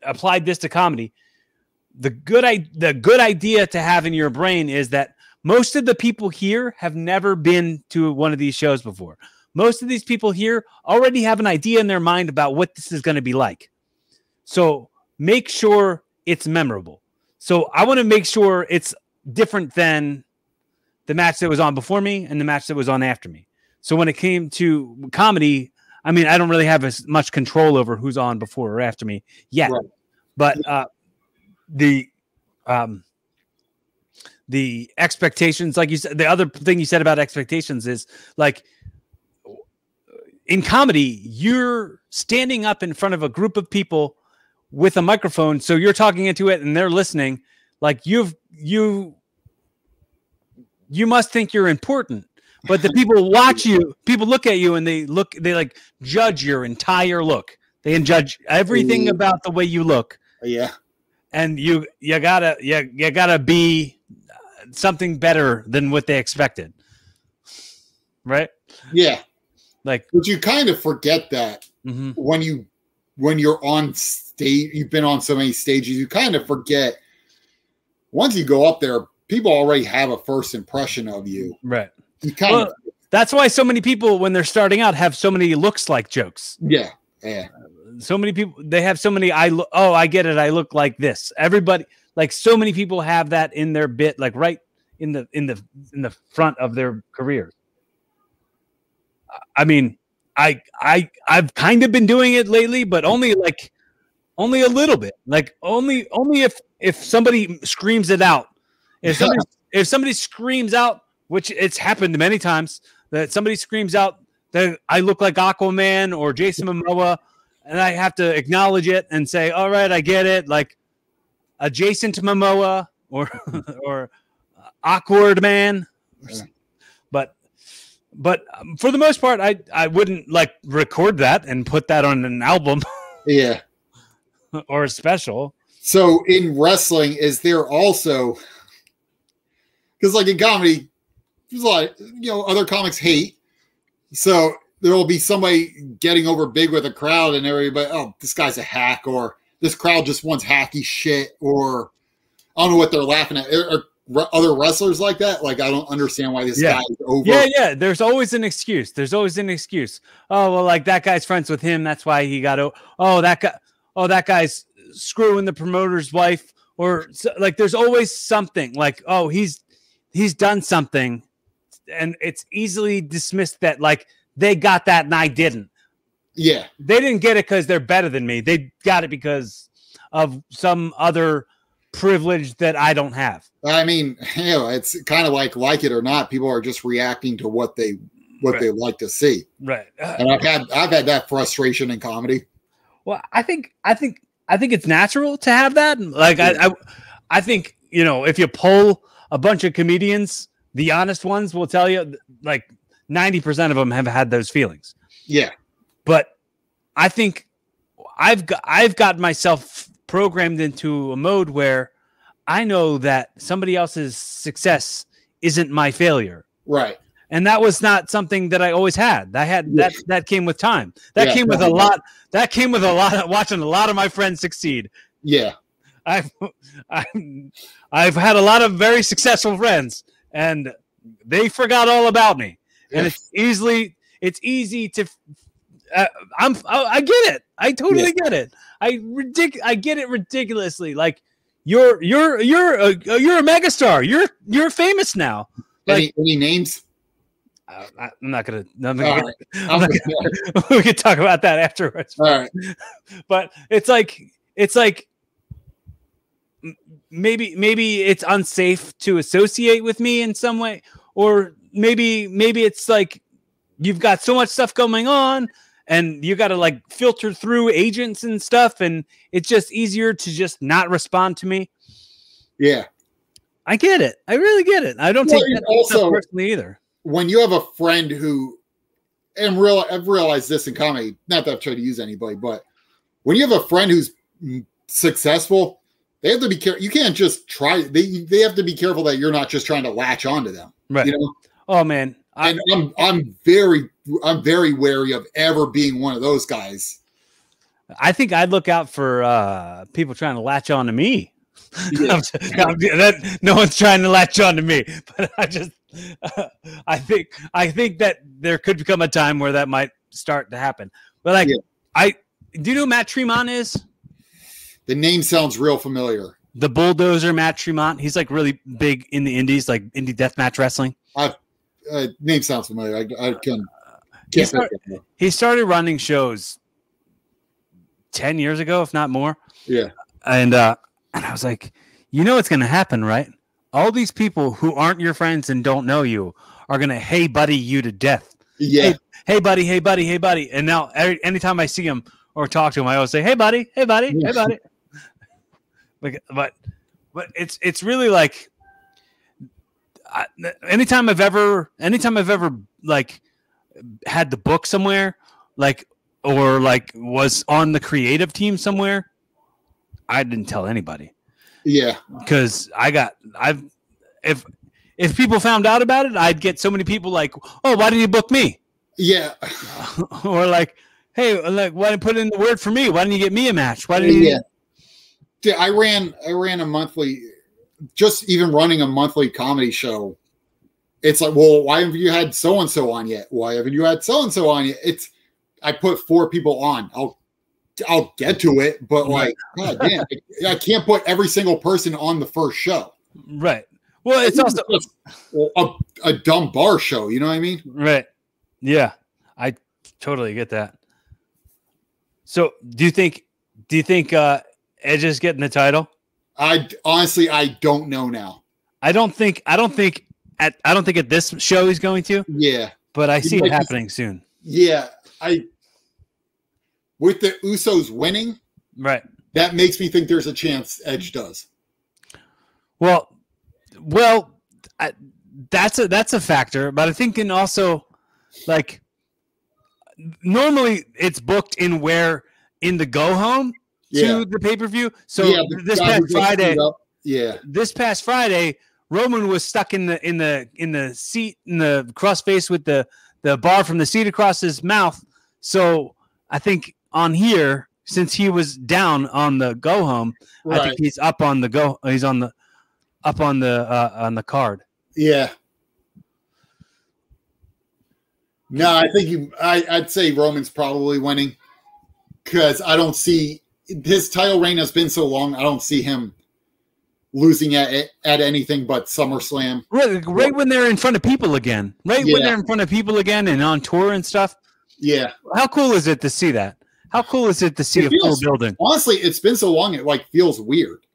applied this to comedy. The good I the good idea to have in your brain is that most of the people here have never been to one of these shows before most of these people here already have an idea in their mind about what this is going to be like. So make sure it's memorable. So I want to make sure it's different than the match that was on before me and the match that was on after me. So when it came to comedy, I mean, I don't really have as much control over who's on before or after me yet. Right. But uh, the um, the expectations, like you said, the other thing you said about expectations is like in comedy, you're standing up in front of a group of people with a microphone, so you're talking into it and they're listening. Like you've you you must think you're important. But the people watch you, people look at you and they look, they like judge your entire look. They judge everything about the way you look. Yeah, And you you gotta you, you gotta be something better than what they expected. Right? yeah. Like But you kind of forget that mhm. when you when you're on stage, you've been on so many stages, you kind of forget. Once you go up there, people already have a first impression of you. right. You kind Well, of, That's why so many people, when they're starting out, have so many looks like jokes. yeah, yeah, So many people, they have so many. I look. Oh, I get it. I look like this. Everybody, like so many people, have that in their bit, like right in the in the in the front of their career. I mean, I I I've kind of been doing it lately, but only like only a little bit. Like only only if if somebody screams it out. If somebody if somebody screams out, which it's happened many times, that somebody screams out that I look like Aquaman or Jason Momoa, and I have to acknowledge it and say, "All right, I get it." Like adjacent to Momoa or or awkward man, Yeah. but but um, for the most part, I I wouldn't like record that and put that on an album yeah. or a special. So in wrestling, is there also because like in comedy, there's a lot you know other comics hate. So there will be somebody getting over big with a crowd, and everybody, oh, this guy's a hack, or this crowd just wants hacky shit, or I don't know what they're laughing at. Are, are other wrestlers like that? Like I don't understand why this Yeah. guy is over. Yeah, yeah. There's always an excuse. There's always an excuse. Oh well, like that guy's friends with him. That's why he got. O- oh that guy. Oh that guy's screwing the promoter's wife. Or like, there's always something. Like, oh, he's he's done something, and it's easily dismissed that like they got that and I didn't. yeah, They didn't get it because they're better than me. They got it because of some other privilege that I don't have. I mean, you know, it's kind of like like it or not. People are just reacting to what they what Right. they like to see. Right. Uh, and I've had I've had that frustration in comedy. Well, I think I think I think it's natural to have that. Like I, I I think, you know, if you poll a bunch of comedians, the honest ones will tell you like 90% of them have had those feelings. Yeah, But I think I've got I've got myself programmed into a mode where I know that somebody else's success isn't my failure. Right. And that was not something that I always had. I had that that came with time. That Yeah, came with a lot. That came with a lot of watching a lot of my friends succeed. Yeah. I've I've I've had a lot of very successful friends, and they forgot all about me. And it's easily it's easy to. Uh, I'm I, I get it. I totally get it. I ridic- I get it ridiculously. Like you're you're you're a you're a megastar. You're you're famous now. Any, any names? Uh, I, I'm not gonna. I'm not right. gonna I'm not gonna- we can talk about that afterwards. All right. but it's like it's like maybe maybe it's unsafe to associate with me in some way or maybe maybe it's like you've got so much stuff going on and you got to like filter through agents and stuff and it's just easier to just not respond to me Yeah. i get it i really get it i don't Well, take that also- stuff personally either When you have a friend who, and real, I've realized this in comedy. Not that I've tried to use anybody, but when you have a friend who's successful, they have to be careful. You can't just try. They they have to be careful that you're not just trying to latch onto them. right You know. Oh man I, and I'm I'm very I'm very wary of ever being one of those guys. I think I'd look out for uh, people trying to latch on to me. Yeah. That, no one's trying to latch on to me, but I just, I think, I think that there could become a time where that might start to happen. But like, Yeah. I do you know who Matt Tremont is? The name sounds real familiar. The bulldozer Matt Tremont. He's like really big in the indies, like indie deathmatch wrestling. Uh, name sounds familiar. I, I can. He's Can't not- pick it up. He started running shows ten years ago, if not more. Yeah. and uh and I was like, you know what's gonna happen, right? All these people who aren't your friends and don't know you are gonna hey buddy you to death. Yeah. Hey buddy, hey buddy, hey buddy. And now every, anytime I see him or talk to him, I always say, hey buddy, hey buddy, Yeah. hey buddy. like, but but it's it's really like I, anytime I've ever anytime I've ever like had the book somewhere like or like was on the creative team somewhere I didn't tell anybody Yeah. because I got I've if if people found out about it I'd get so many people like oh why didn't you book me Yeah. or like hey like why didn't you put in the word for me why didn't you get me a match why didn't you Yeah. Yeah, I ran I ran a monthly just even running a monthly comedy show. It's like, well, why haven't you had so and so on yet? Why haven't you had so and so on yet? It's I put four people on. I'll I'll get to it, but like, god damn, I, can't put every single person on the first show. right well it's also a, a dumb bar show. You know what I mean? Right. Yeah. I totally get that. So do you think do you think uh Edge is getting the title? I honestly I don't know now. I don't think I don't think at I don't think at this show he's going to, Yeah, but I see might it just- happening soon. yeah. I with the Usos winning, Right. that makes me think there's a chance Edge does. Well, well, I, that's a that's a factor, but I think in also like normally it's booked in where in the go home to Yeah. the pay per view. So yeah, this past Friday, Yeah, this past Friday, Roman was stuck in the in the in the seat in the cross face with the the bar from the seat across his mouth. So I think on here, since he was down on the go home, I think he's up on the go. He's on the up on the uh, on the card. Yeah. No, I think you. I, I'd say Roman's probably winning because I don't see his title reign has been so long. I don't see him losing at at anything but SummerSlam. Right, right when they're in front of people again. Right when they're in front of people again and on tour and stuff. Yeah, How cool is it to see that? How cool is it to see It a full building? honestly, it's been so long. It like feels weird.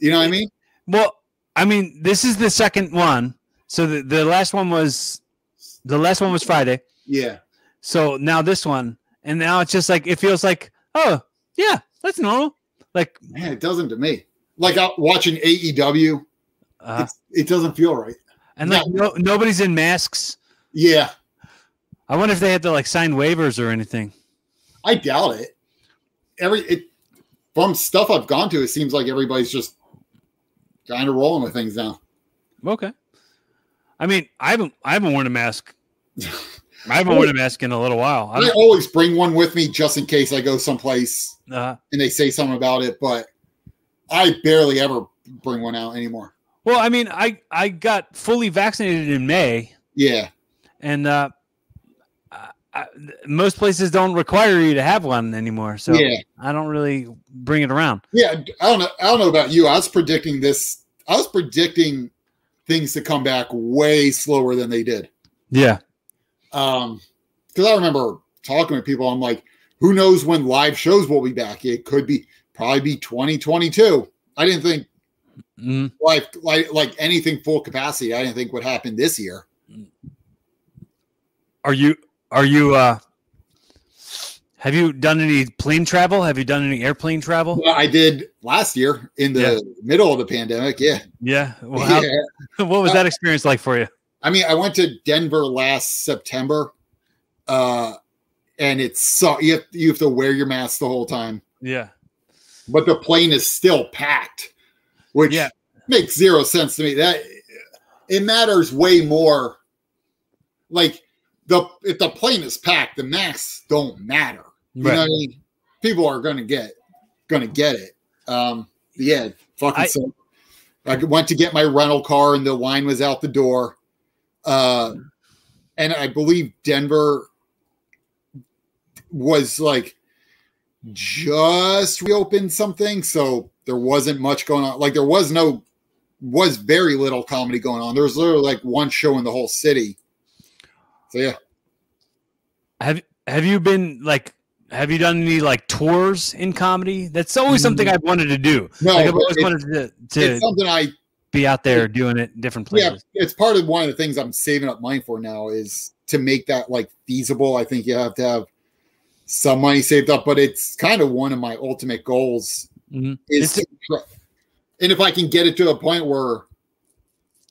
You know what I mean? Well, I mean, this is the second one. So the, the last one was the last one was Friday. Yeah, So now this one, and now it's just like it feels like, oh yeah, that's normal. Like man, it doesn't to me. Like out watching AEW, uh, it doesn't feel right. and like no, nobody's in masks. Yeah, I wonder if they had to like sign waivers or anything. I doubt it. Every it from stuff I've gone to, it seems like everybody's just kind of rolling with things now. Okay. I mean, I haven't I haven't worn a mask. I haven't worn a mask in a little while. I always bring one with me just in case I go someplace uh, and they say something about it, but I barely ever bring one out anymore. well, I mean, I I got fully vaccinated in May, Yeah. and uh, I, I, most places don't require you to have one anymore. So Yeah. I don't really bring it around. Yeah. I don't know. I don't know about you. I was predicting this. I was predicting things to come back way slower than they did. Yeah. Um, because I remember talking with people. I'm like, who knows when live shows will be back? It could be probably be 2022. I didn't think Mm. like like like anything full capacity. I didn't think would happen this year. Are you are you uh have you done any plane travel? Have you done any airplane travel? Well, I did last year in the Yeah. middle of the pandemic. Yeah. Yeah. Well, how, yeah. what was that experience like for you? I mean, I went to Denver last September, uh, and it's so you have, you have to wear your mask the whole time, Yeah. but the plane is still packed, which Yeah. makes zero sense to me. That it matters way more. Like the if the plane is packed, the masks don't matter. You know what I mean? People are gonna get gonna get it. Um, yeah, fucking. I- so, I went to get my rental car, and the line was out the door. Uh, and I believe Denver was like just reopened something, so there wasn't much going on. Like there was no, was very little comedy going on. There was literally like one show in the whole city. So yeah, Have have you been like have you done any like tours in comedy? That's always something I've wanted to do. no, like I've always wanted to, to it's something I be out there doing it in different yeah, places. it's part of one of the things I'm saving up money for now is to make that like feasible. I think you have to have some money saved up, but it's kind of one of my ultimate goals Mhm. is to and if I can get it to a point where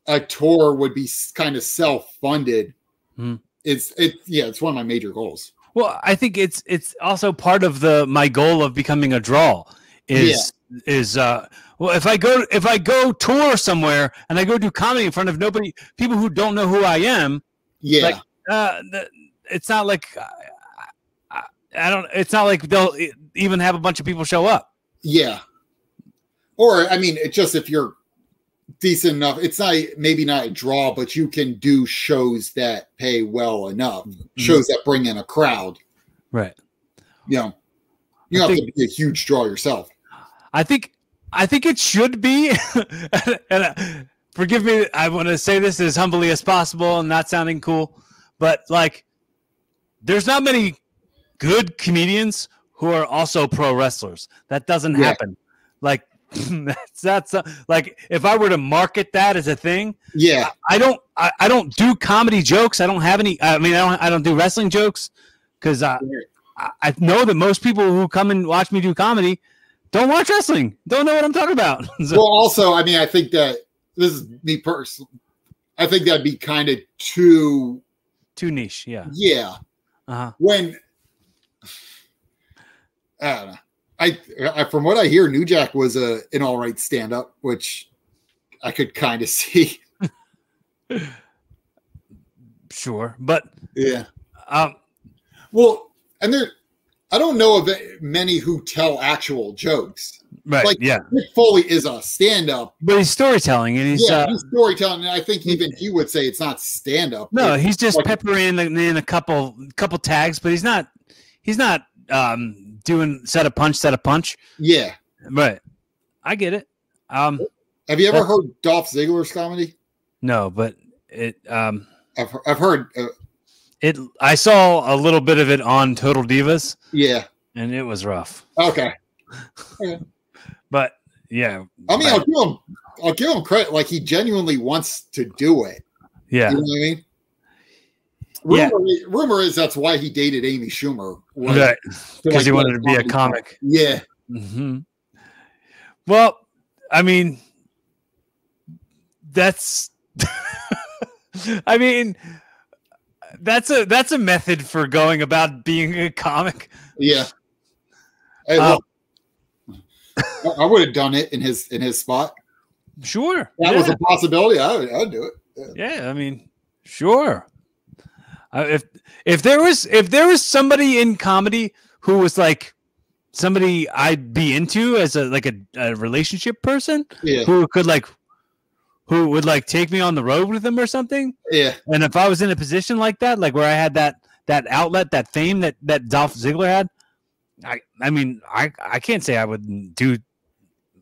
a tour would be kind of self-funded, Mhm. it's it yeah, it's one of my major goals. Well, I think it's it's also part of the my goal of becoming a draw is is uh well if I go if I go tour somewhere and I go do comedy in front of nobody people who don't know who I am Yeah, Like, uh it's not like I, I, don't it's not like they'll even have a bunch of people show up. Yeah. Or I mean, it just if you're decent enough, it's not maybe not a draw, but you can do shows that pay well enough, shows that bring in a crowd. Right. You know, you I don't have to be a huge draw yourself. I think I think it should be. and uh, forgive me, I want to say this as humbly as possible and not sounding cool, but like, there's not many good comedians who are also pro wrestlers. That doesn't Yeah. happen. Like, that's that's uh, like if I were to market that as a thing, Yeah, I don't I, I don't do comedy jokes. I don't have any. I mean, I don't I don't do wrestling jokes because I I I know that most people who come and watch me do comedy don't watch wrestling. Don't know what I'm talking about. So- Well, also, I mean, I think that this is me personally. I think that'd be kind of too. too niche. Yeah. Yeah, Uh-huh. when I don't know. I, I from what I hear, New Jack was a an all right stand up, which I could kind of see. Sure, but Yeah. um, Well, and there, I don't know of many who tell actual jokes. right. Like- yeah, Mick Foley is a stand up. but he's storytelling, and he's Yeah, uh, he's storytelling. And I think even he would say it's not stand up. no, he's just like- peppering in, in a couple couple tags, but he's not he's not um doing set a punch, set a punch. Yeah. Right. I get it. Um, Have you ever heard Dolph Ziggler's comedy? no, but it um I've, I've heard. Uh, it I saw a little bit of it on Total Divas, yeah. and it was rough. Okay. But yeah, I mean, right. I'll give him. I'll give him credit. Like he genuinely wants to do it. yeah, You know what I mean? Yeah. Rumor, rumor is that's why he dated Amy Schumer. was right. Because like, he wanted to be a comic. Yeah. hmm Well, I mean, that's. I mean, that's a that's a method for going about being a comic. Yeah. Hey, Uh, look, I, would have done it in his in his spot. Sure. That yeah. was a possibility. I would, I would do it. yeah. I mean, sure. Uh, if if there was if there was somebody in comedy who was like somebody I'd be into as a like a, a relationship person Yeah, who could like who would like take me on the road with them or something, yeah, and if I was in a position like that, like where I had that that outlet, that fame that that Dolph Ziggler had, I I mean I I can't say I would do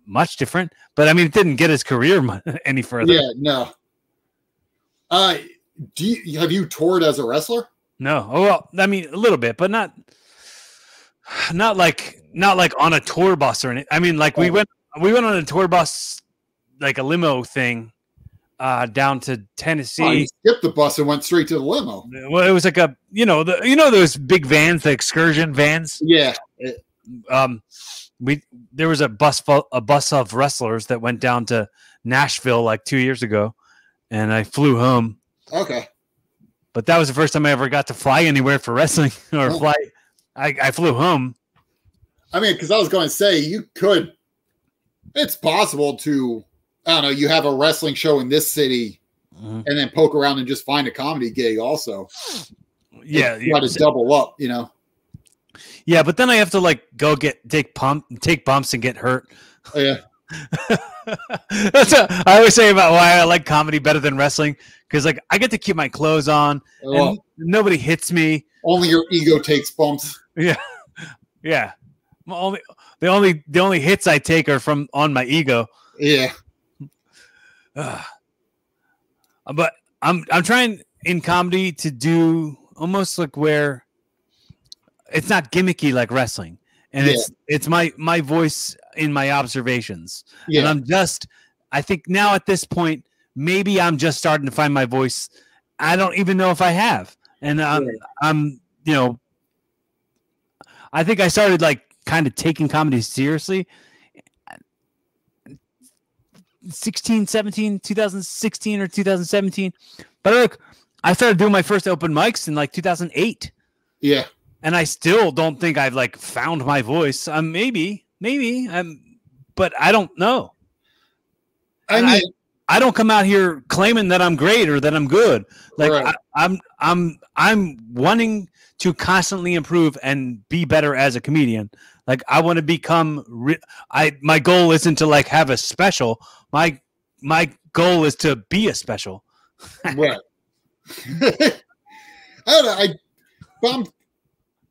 much different, but I mean it didn't get his career any further. yeah. No. Uh, do you, have you toured as a wrestler? No, oh, well, I mean a little bit, but not not like not like on a tour bus or anything. I mean, like we Oh. went we went on a tour bus, like a limo thing, uh, down to Oh, Tennessee. skipped the bus and went straight to the limo. well, it was like a you know the you know those big vans, the excursion vans. Yeah, Um, we there was a bus a bus of wrestlers that went down to Nashville like two years ago, and I flew home. okay. But that was the first time I ever got to fly anywhere for wrestling or Oh. fly. I, I flew home. I mean, because I was going to say you could. It's possible to. I don't know. You have a wrestling show in this city, mm-hmm. and then poke around and just find a comedy gig. Also, Yeah, You got to double up. You know. yeah, but then I have to like go get take pump take bumps and get hurt. Oh, yeah. That's what I always say about why I like comedy better than wrestling because like I get to keep my clothes on Well, and nobody hits me. only your ego takes bumps. Yeah, My only the only the only hits I take are from on my ego. Yeah. Ugh. Uh, but I'm I'm trying in comedy to do almost like where it's not gimmicky like wrestling, and Yeah. it's it's my my voice in my observations, and I'm just I think now at this point maybe I'm just starting to find my voice. I don't even know if I have, and uh, I'm Right. I'm you know I think I started like kind of taking comedy seriously 16 17 2016 or 2017 but look i started doing my first open mics in like 2008 Yeah. and i still don't think i've like found my voice. Um maybe maybe i'm but i don't know. I And I- mean, i don't come out here claiming that i'm great or that i'm good. Like Right. I, i'm i'm i'm wanting to constantly improve and be better as a comedian. Like i want to become re- i my goal isn't to like have a special my my goal is to be a special right. I don't know. I, but I'm,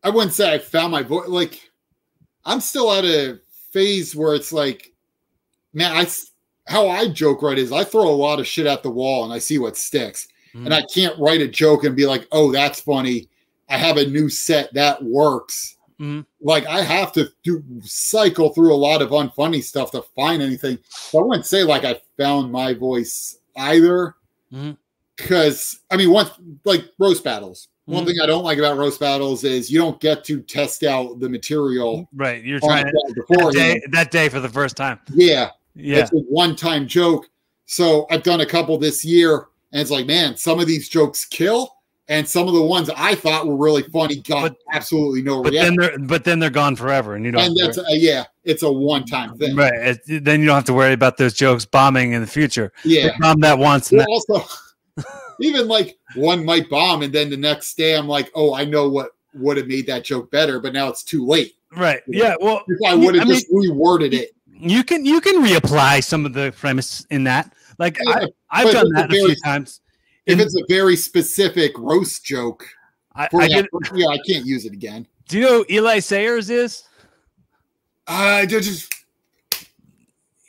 I wouldn't say I found my voice. Like, I'm still at a phase where it's like, man, I how I joke right is I throw a lot of shit at the wall and I see what sticks, hmm. and I can't write a joke and be like, oh, that's funny. I have a new set that works. Mhm. Like I have to do cycle through a lot of unfunny stuff to find anything. But I wouldn't say like I found my voice either. Because I mean, once like roast battles. One Mhm. thing I don't like about roast battles is you don't get to test out the material right you're trying to that day, that day for the first time Yeah, yeah it's a one-time joke. So I've done a couple this year, and it's like, man, some of these jokes kill, and some of the ones I thought were really funny got But- absolutely no but reaction. then they're but then they're gone forever and you don't And that's a, yeah, it's a one-time thing. right it- then you don't have to worry about those jokes bombing in the future Yeah. They bomb that once and Well, also, even like one might bomb, and then the next day I'm like, oh, I know what would have made that joke better, but now it's too late. right yeah well If I would have I just reworded it. you can you can reapply some of the premise in that like Yeah, I, i've done that a few times If In- it's a very specific roast joke, I, I that, yeah, I can't use it again. do you know who eli sayers is I just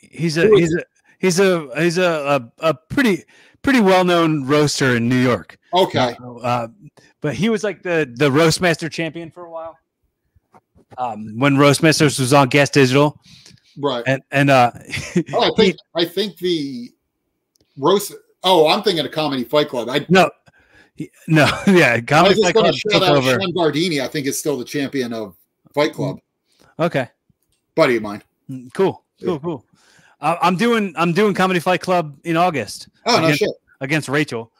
he's a he's a he's a he's a a, a pretty pretty well-known roaster in new york okay. Uh, but he was like the the roastmaster champion for a while um, when roastmasters was on Guest digital Right. and and uh Oh, I think I think the roast. Oh, I'm thinking of Comedy Fight Club. I, no no yeah comedy Fight Club to took shout out over Sean Gardini. I think is still the champion of Fight Club. okay Buddy of mine. Mm, cool cool Yeah. cool uh, i'm doing i'm doing comedy fight club in august Oh no against, shit. against rachel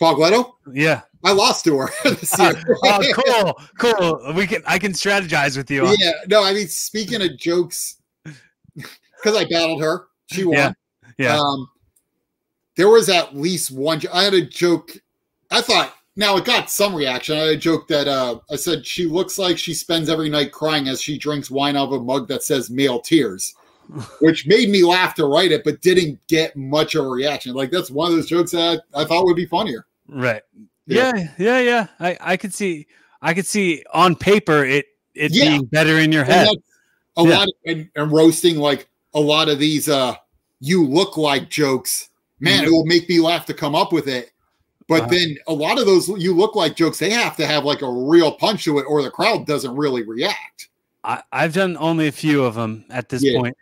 Fogletto. yeah I lost to her this year. oh cool cool we can i can strategize with you yeah. No, I mean speaking of jokes, because I battled her, she won. Yeah. Yeah. Um, there was at least one. I had a joke. I thought now it got some reaction. I had a joke that uh, I said she looks like she spends every night crying as she drinks wine out of a mug that says "male tears," which made me laugh to write it, but didn't get much of a reaction. Like that's one of those jokes that I, I thought would be funnier. Right. Yeah. Yeah, yeah, yeah. I, I could see I could see on paper it it Yeah. being better in your head. a Yeah. lot of, and, and roasting like a lot of these uh you look like jokes man it will make me laugh to come up with it but Uh-huh. then a lot of those you look like jokes they have to have like a real punch to it or the crowd doesn't really react I, I've done only a few of them at this Yeah. point.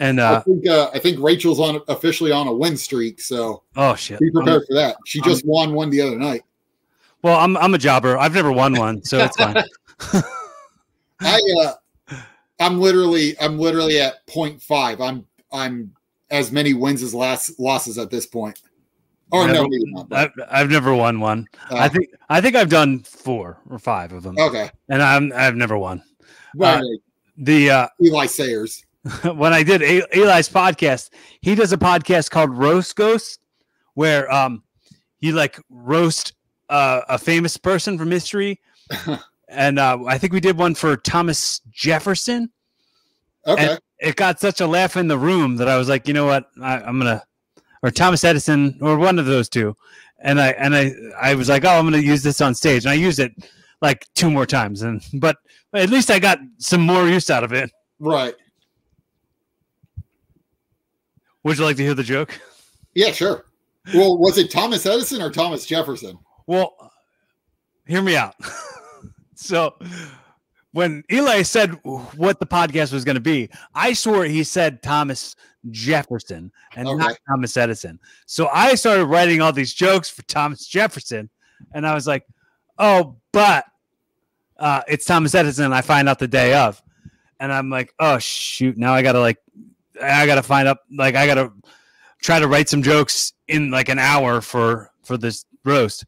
And i uh think uh, i think rachel's on officially on a win streak so oh shit. be I'm- prepared for that she I'm- just won one the other night well, I'm I'm a jobber. I've never won one, so it's fine. i uh i'm literally i'm literally at 0.5 i'm i'm as many wins as last losses at this point oh no Never- maybe not, but, I've, I've never won one. uh, I think I think I've done four or five of them, okay and I'm I've never won. Right, Uh, The uh, Eli Sayers. when I did Eli's podcast, he does a podcast called Roast Ghost, where um he like roast uh, a famous person from history, and uh, I think we did one for Thomas Jefferson. Okay. It got such a laugh in the room that I was like, you know what, I, I'm gonna or Thomas Edison or one of those two, and I and I I was like, oh, I'm gonna use this on stage, and I used it like two more times, and but at least I got some more use out of it. right. Would you like to hear the joke? Yeah, sure. Well, was it Thomas Edison or Thomas Jefferson? Well, hear me out. so, when Eli said what the podcast was going to be, I swore he said Thomas Jefferson and not Thomas Edison. So I started writing all these jokes for Thomas Jefferson, and I was like, "Oh, but uh, it's Thomas Edison." I find out the day of, and I'm like, "Oh shoot! Now I gotta like, I gotta find up like I gotta try to write some jokes in like an hour for for this roast."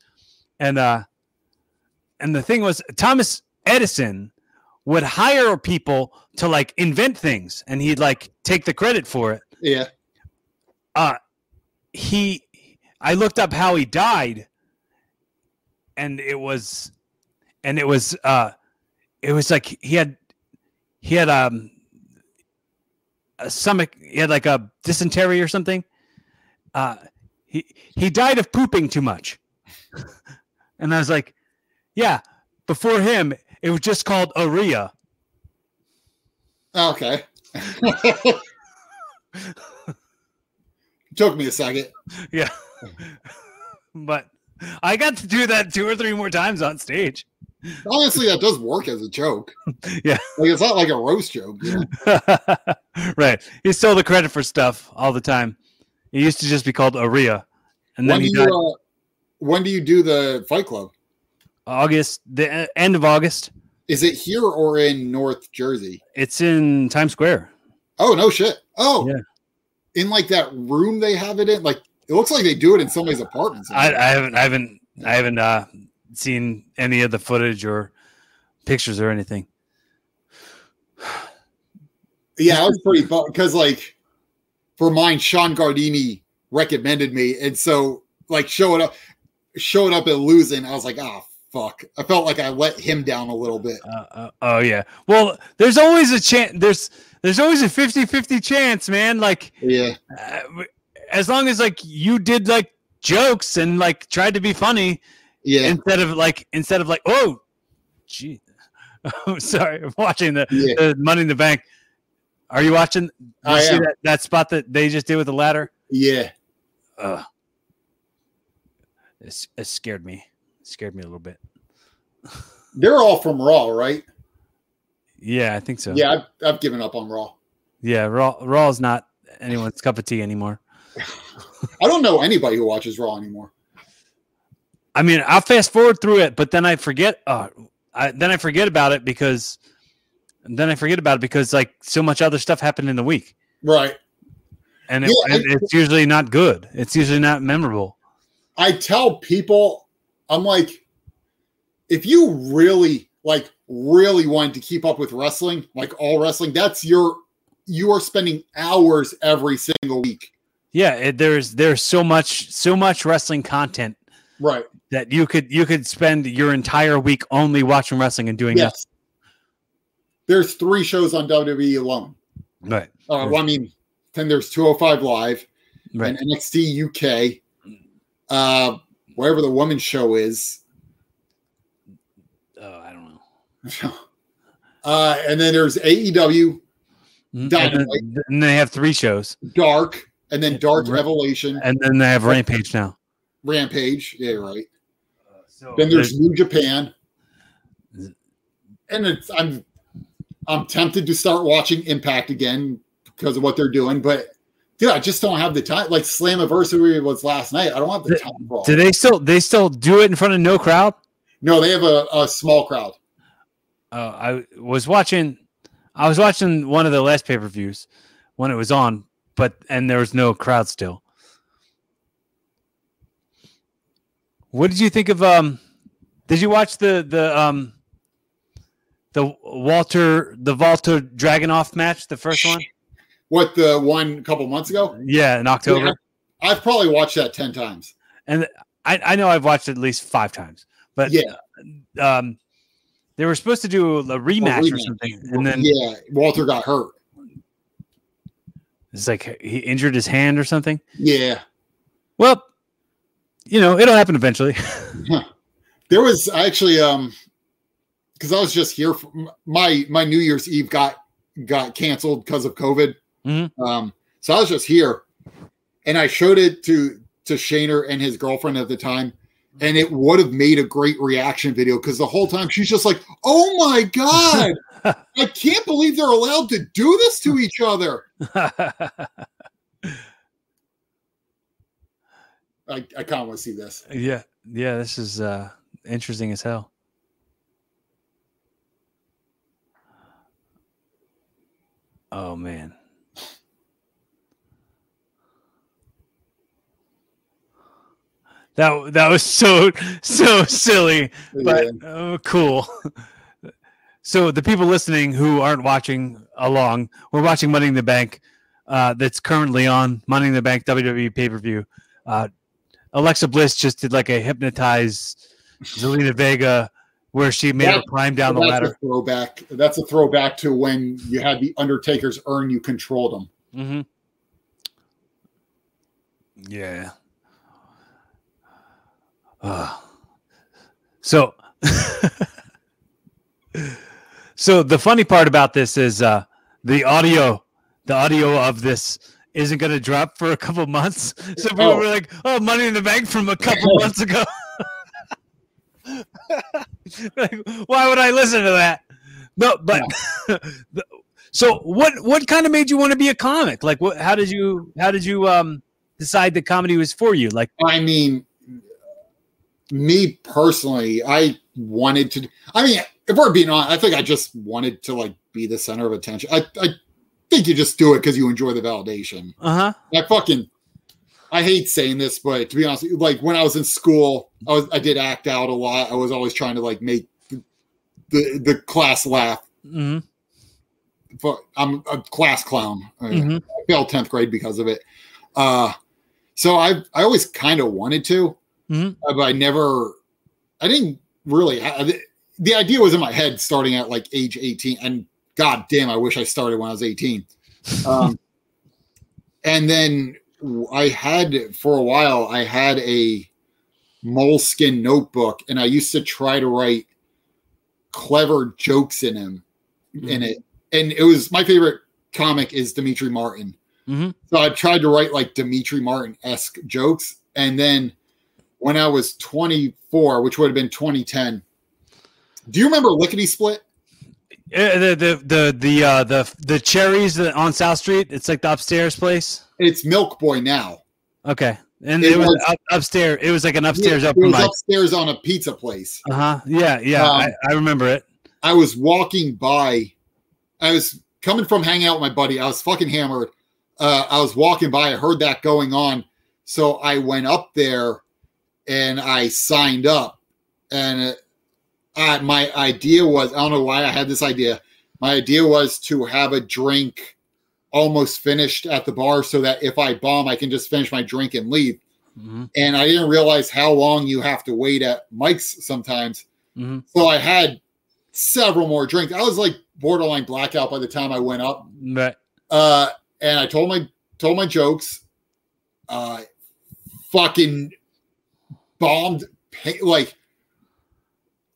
and uh and the thing was thomas edison would hire people to like invent things and he'd like take the credit for it. Yeah. uh he i looked up how he died and it was and it was uh it was like he had he had um a stomach he had like a dysentery or something. Uh he he died of pooping too much. And i was like yeah before him it was just called Aria. Okay. Took me a second. yeah but i got to do that two or three more times on stage Honestly, that does work as a joke. Yeah. Like it's not like a roast joke. you know? right. He stole the credit for stuff all the time. It used to just be called Aria. And then When do he you died uh, when do you do the Fight Club? August, the end of August. Is it here or in North Jersey? It's in Times Square. Oh no shit. Oh Yeah. in like that room they have it in. Like it looks like they do it in somebody's apartments. I, I haven't I haven't I haven't uh, seen any of the footage or pictures or anything. Yeah, I was pretty because like for mine, Sean Gardini recommended me, and so like showing up, showing up and losing, I was like, oh fuck. I felt like I let him down a little bit. Uh, uh, oh yeah. Well, there's always a chance there's there's always a 50-50 chance, man. Like Yeah, uh, as long as like you did like jokes and like tried to be funny, yeah, instead of like instead of like oh gee oh sorry i'm watching the, yeah. the money in the bank are you watching I see that, that spot that they just did with the ladder yeah. Ugh. It's, it scared me it scared me a little bit They're all from Raw, right? yeah i think so Yeah, I've, I've given up on Raw. yeah raw raw is not anyone's cup of tea anymore I don't know anybody who watches Raw anymore. i mean i'll fast forward through it but then i forget uh I, then i forget about it because then i forget about it because like so much other stuff happened in the week Right. and, it, Yeah, and it's usually not good. It's usually not memorable. I tell people, I'm like, if you really like really wanted to keep up with wrestling, like all wrestling, that's your you are spending hours every single week Yeah, it, there's there's so much so much wrestling content Right. that you could you could spend your entire week only watching wrestling and doing Yes. There's three shows on WWE alone. Right. Uh, well, I mean, then there's 205 Live Right. and NXT UK, uh, wherever the women's show is. Oh, I don't know. Uh, and then there's AEW, Mm, And then, and they have three shows, Dark, and then Dark Right. Revelation, and then they have Rampage now. Rampage. Yeah, right. So Then there's New Japan, and it's I'm I'm tempted to start watching Impact again because of what they're doing, but dude, I just don't have the time. Like Slammiversary was last night. I don't have the Th- time for all. do they still they still do it in front of no crowd? No, they have a, a small crowd. Uh, I was watching, I was watching one of the last pay per views when it was on, but and there was no crowd still. What did you think of? Um, did you watch the the um the Walter the Walter Dragunov match, the first one? What the one a couple months ago? Yeah, in October. Yeah, I've probably watched that ten times. and I, I know I've watched it at least five times, but Yeah, um, they were supposed to do a rematch, or rematch. something, and then yeah, Walter got hurt. it's like he injured his hand or something. Yeah, Well, you know, it'll happen eventually. there was actually um because I was just here for my my New Year's Eve got got canceled because of COVID. Mhm. Um, so I was just here, and I showed it to to Shaner and his girlfriend at the time, and it would have made a great reaction video because the whole time she's just like, "Oh my god, I can't believe they're allowed to do this to each other." I, I kind of want to see this. yeah, yeah, this is uh interesting as hell. Oh man. That that was so so silly. but Yeah. uh, cool. so the people listening who aren't watching along, we're watching Money in the Bank. Uh, that's currently on Money in the Bank WWE pay per view. Uh, Alexa Bliss just did like a hypnotize Zelina Vega, where she made her That- climb down the ladder. Throwback. That's a throwback to when you had the Undertaker's urn. You controlled them. Mm-hmm. Yeah. Uh, so, so the funny part about this is uh, the audio, the audio of this isn't going to drop for a couple months. So people Oh. were like, "Oh, Money in the Bank from a couple months ago." like, why would I listen to that? No, but the- so what? What kind of made you want to be a comic? Like, what? How did you? How did you um decide that comedy was for you? Like, I mean, me personally, I wanted to. I mean, if we're being honest, I think I just wanted to like be the center of attention. I, I think you just do it because you enjoy the validation. uh huh, I fucking. I hate saying this, but to be honest, like when I was in school, I was I did act out a lot. I was always trying to like make the the, the class laugh. hmm Fuck, I'm a class clown. I- Mhm. I failed 10th grade because of it. Uh, so I I always kind of wanted to, Mhm. uh, but I never, I didn't really. The, the idea was in my head starting at like age 18. And god damn, I wish I started when I was 18. Um, and then I had, for a while, I had a moleskin notebook and I used to try to write clever jokes in him in it and it was my favorite comic is Demetri Martin. Mhm. So I tried to write like Demetri Martin esque jokes, and then when I was 24, which would have been 2010. Do you remember Lickety Split? Uh, the the the the uh, the the cherries on South Street. It's like the upstairs place. It's Milk Boy now. Okay, and It it, was, was- up, upstairs. It was like an upstairs it open was mic. upstairs on a pizza place. Uh huh. Yeah, yeah. Um, I, I remember it. I was walking by. I was coming from hanging out with my buddy. I was fucking hammered. Uh, I was walking by. I heard that going on, so I went up there and I signed up. And I, my idea was I don't know why I had this idea. My idea was to have a drink almost finished at the bar so that if I bomb, I can just finish my drink and leave. Mm-hmm. And I didn't realize how long you have to wait at mics sometimes. Mm-hmm. So I had several more drinks. I was like borderline blackout by the time I went up. Right. Uh, and I told my told my jokes. Uh, fucking bombed like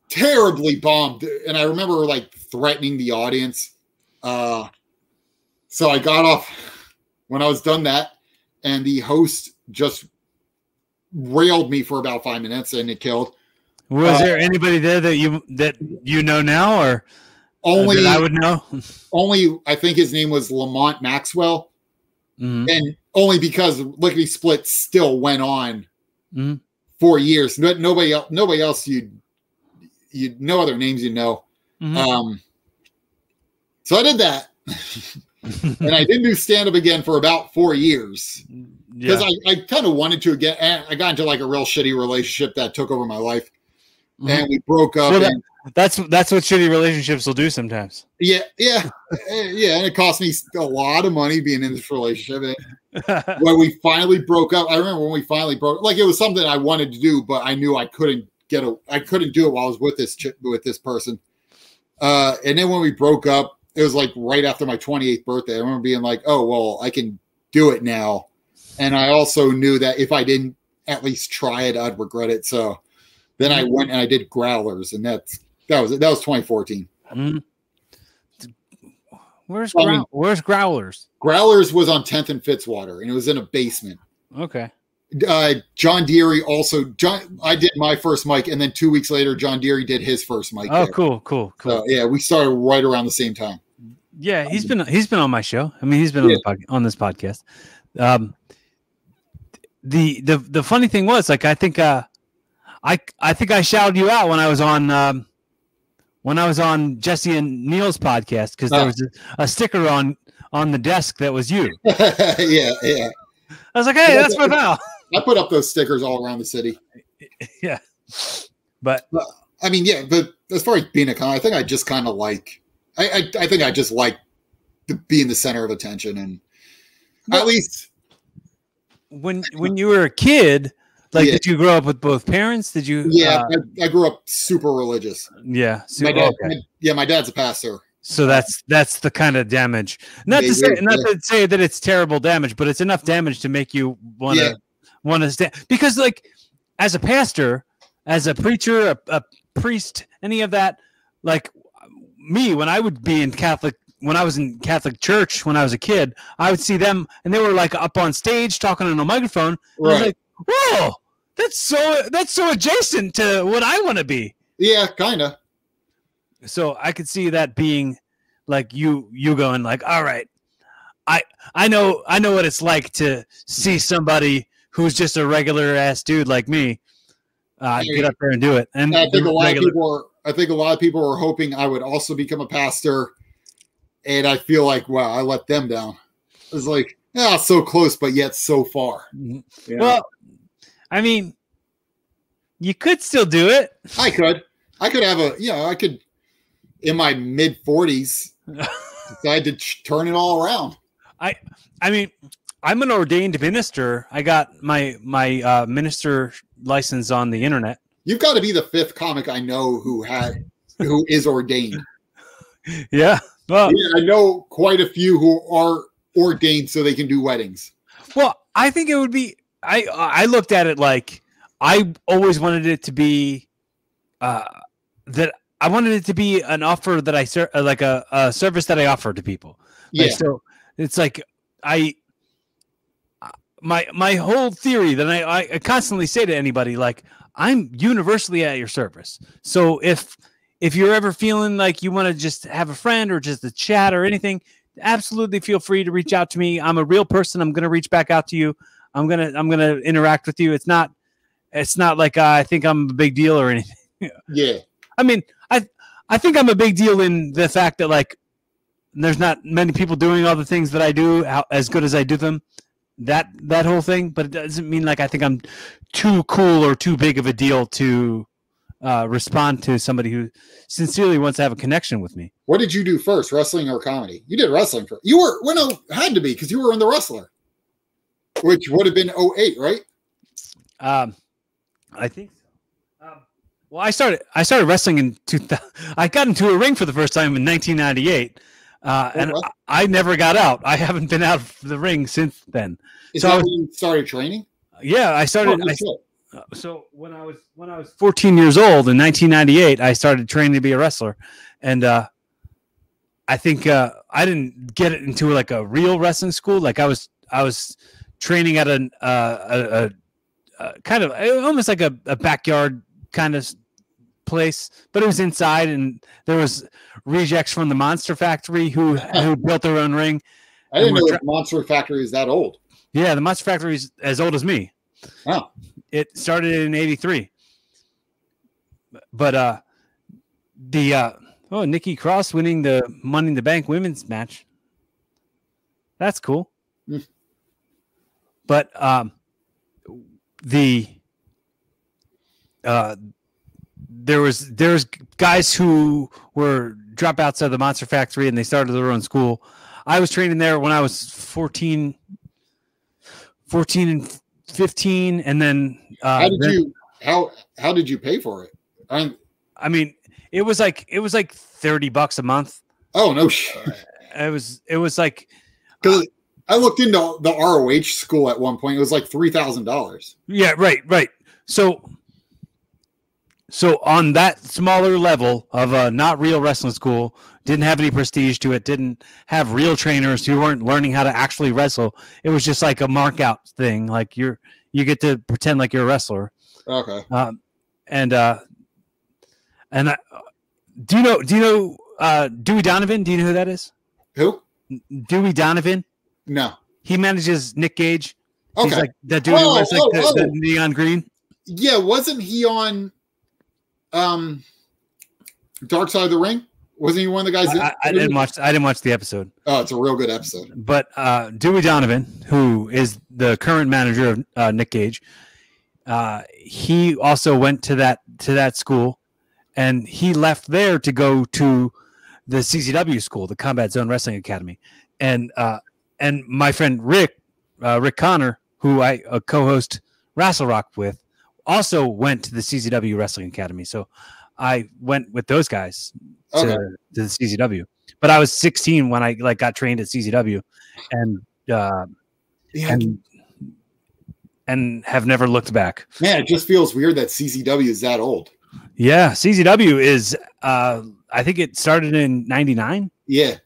terribly bombed, and I remember like threatening the audience. Uh, so I got off when I was done that, and the host just railed me for about five minutes, and it killed. Was Uh, there anybody there that you that you know now, or uh, Only that I would know? only I think his name was Lamont Maxwell, Mhm. and only because Lickety Split still went on Mhm. For years. No, nobody else, nobody else you you no other names you know. Mhm. Um, so I did that, and I didn't do stand up again for about four years because yeah. I, I kind of wanted to again. I got into like a real shitty relationship that took over my life, Mhm. and we broke up. Well, that- and That's that's what shitty relationships will do sometimes. yeah, yeah, yeah, and it cost me a lot of money being in this relationship. When we finally broke up, I remember when we finally broke. Like it was something I wanted to do, but I knew I couldn't get a. I couldn't do it while I was with this chick, with this person. Uh, and then when we broke up, it was like right after my 28th birthday. I remember being like, "Oh well, I can do it now," and I also knew that if I didn't at least try it, I'd regret it. So then I went and I did growlers, and that's that was it. that was 2014. Mhm. Where's growl- where's growlers? Growlers was on 10th and Fitzwater, and it was in a basement. Okay. uh, John Deary also John I did my first mic and then two weeks later John Deary did his first mic. Oh, there. cool, cool, cool. So yeah, we started right around the same time. Yeah, he's been he's been on my show. I mean, he's been on, Yeah. the pod, on this podcast. Um, the the the funny thing was, like, I think uh, I I think I shouted you out when I was on um, when I was on Jesse and Neil's podcast because there Oh. was a, a sticker on on the desk that was you. yeah, yeah. I was like, hey, that's my pal. I put up those stickers all around the city. yeah, but I mean, yeah, but as far as being a con, I think I just kind of like I, I I think I just like the, being the center of attention and at least when when you were a kid, like, Yeah. did you grow up with both parents? Did you? yeah, uh, I, I grew up super religious. yeah. So, My dad, okay. my- yeah, my dad's a pastor. So that's that's the kind of damage. Not to say not yeah. to say that it's terrible damage, but it's enough damage to make you want to want to stand because like as a pastor, as a preacher, a, a priest, any of that, like me when I would be in Catholic when I was in Catholic church when I was a kid, I would see them and they were like up on stage talking on a microphone. and I was like, whoa, that's so that's so adjacent to what I want to be Yeah, kind of. so i could see that being like you you going like all right i i know i know what it's like to see somebody who's just a regular ass dude like me uh, get up there and do it and I think a lot regular- of people are. I think a lot of people were hoping I would also become a pastor, and I feel like wow, I let them down. It's like yeah, so close, but yet so far. You know? well i mean you could still do it I could, I could have a, you know, I could in my mid forties decide to ch- turn it all around. i I mean i'm an ordained minister i got my my uh, minister license on the internet You've got to be the fifth comic I know who had who is ordained. yeah well Yeah, I know quite a few who are ordained so they can do weddings. Well, I think it would be. I I looked at it like I always wanted it to be, uh, that I wanted it to be an offer that I ser- uh, like a, a service that I offer to people. Yeah, Like, so it's like I my my whole theory that I, I constantly say to anybody like I'm universally at your service. So if if you're ever feeling like you want to just have a friend or just a chat or anything, absolutely feel free to reach out to me. I'm a real person. I'm going to reach back out to you. I'm gonna I'm gonna interact with you. It's not it's not like uh, I think I'm a big deal or anything. yeah, I mean, I I think I'm a big deal in the fact that like there's not many people doing all the things that I do how, as good as I do them. That that whole thing, but it doesn't mean like I think I'm too cool or too big of a deal to uh, respond to somebody who sincerely wants to have a connection with me. What did you do first, wrestling or comedy? You did wrestling first. You were well, no, had to be because you were in the wrestler, which would have been 08, right? Um, I think. so. Um, well, I started. I started wrestling in 2000. I got into a ring for the first time in 1998, uh, and wow. I, I never got out. I haven't been out of the ring since then. Is So I that was- when you started training? Yeah, I Oh, started. no I, shit. uh, so when I was when I was 14 years old in 1998, I started training to be a wrestler, and uh, I think uh, I didn't get it into like a real wrestling school. Like I was I was training at an uh, a, a, a kind of uh, almost like a, a backyard kind of place, but it was inside, and there was rejects from the Monster Factory who who built their own ring. I didn't know we're that Monster Factory is that old. Yeah, the Monster Factory is as old as me. Oh. It started in 83. But uh the uh oh Nikki Cross winning the Money in the Bank women's match. That's cool. But um the uh there was there was guys who were dropouts of the Monster Factory and they started their own school. I was training there when I was 14 14 and 15 and then uh How did then- you how how did you pay for it? I'm, I mean it was like it was like 30 bucks a month oh no it was it was like 'Cause I looked into the ROH school at one point. It was like three thousand dollars. yeah right right so so on that smaller level of a not real wrestling school didn't have any prestige to it didn't have real trainers who weren't learning how to actually wrestle it was just like a mark out thing like you're you get to pretend like you're a wrestler Okay. um, and uh, and I, do you know do you know uh, Dewey Donovan? Do you know who that is? Who? Dewey Donovan. No. He manages Nick Gage. He's Okay. like that dude who Oh, wears like oh, the, oh. the neon green. yeah, wasn't he on um Dark Side of the Ring? Wasn't he one of the guys? I, I, didn't watch. I didn't watch the episode, Oh, it's a real good episode. but uh, Dewey Donovan, who is the current manager of uh, Nick Gage, uh, he also went to that to that school, and he left there to go to the CZW school, the Combat Zone Wrestling Academy, and uh, and my friend Rick uh, Rick Connor, who I uh, co-host Wrestle Rock with, also went to the CZW Wrestling Academy. So I went with those guys to, Okay. to the CZW. But I was 16 when I like got trained at CZW, and uh, Yeah, and and have never looked back. man, it just feels weird that CZW is that old. Yeah, CZW is. Uh, I think it started in '99. Yeah.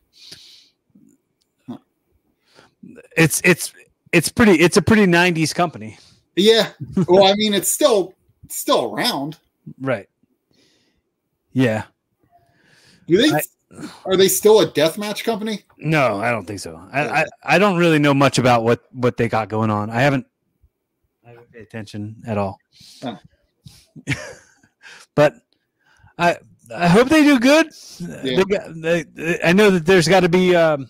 It's it's it's pretty. It's a pretty '90s company, Yeah. Well, I mean, it's still it's still around. right? Yeah. Do they? I- are they still a deathmatch company? No, I don't think so. I, I I don't really know much about what what they got going on. I haven't I haven't paid attention at all. Oh. but I I hope they do good. Yeah. They- they- I know that there's got to be um,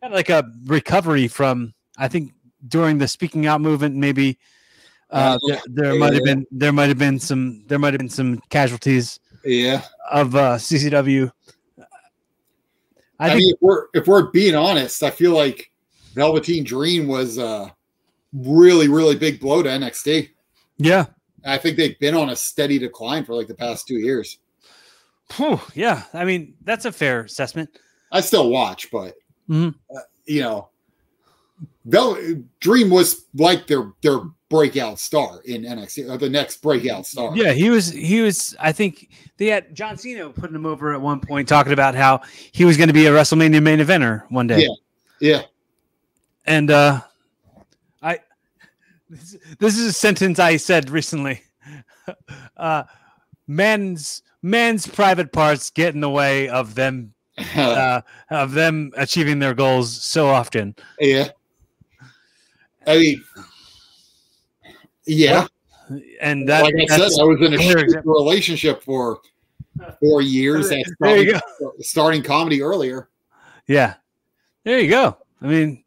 kind of like a recovery from I think during the speaking out movement maybe uh, Uh, there, there yeah, might have been there might have been some there might have been some casualties Yeah. of uh, CZW. I, I, think mean, if we're if we're being honest, I feel like Velveteen Dream was a really really big blow to NXT. yeah. I think they've been on a steady decline for like the past two years. Whew, yeah, I mean that's a fair assessment. I still watch, but Mhm. uh, you know, Vel- Dream was like their their breakout star in NXT, or the next breakout star. Yeah, he was. He was. I think they had John Cena putting him over at one point, talking about how he was going to be a WrestleMania main eventer one day. Yeah. yeah. And uh, I this, this is a sentence I said recently. uh, men's man's private parts get in the way of them uh, of them achieving their goals so often. yeah. I mean, yeah. And that, like I said, I was in a clear shitty example. relationship for four years. That's There you probably starting comedy earlier. yeah, there you go. I mean,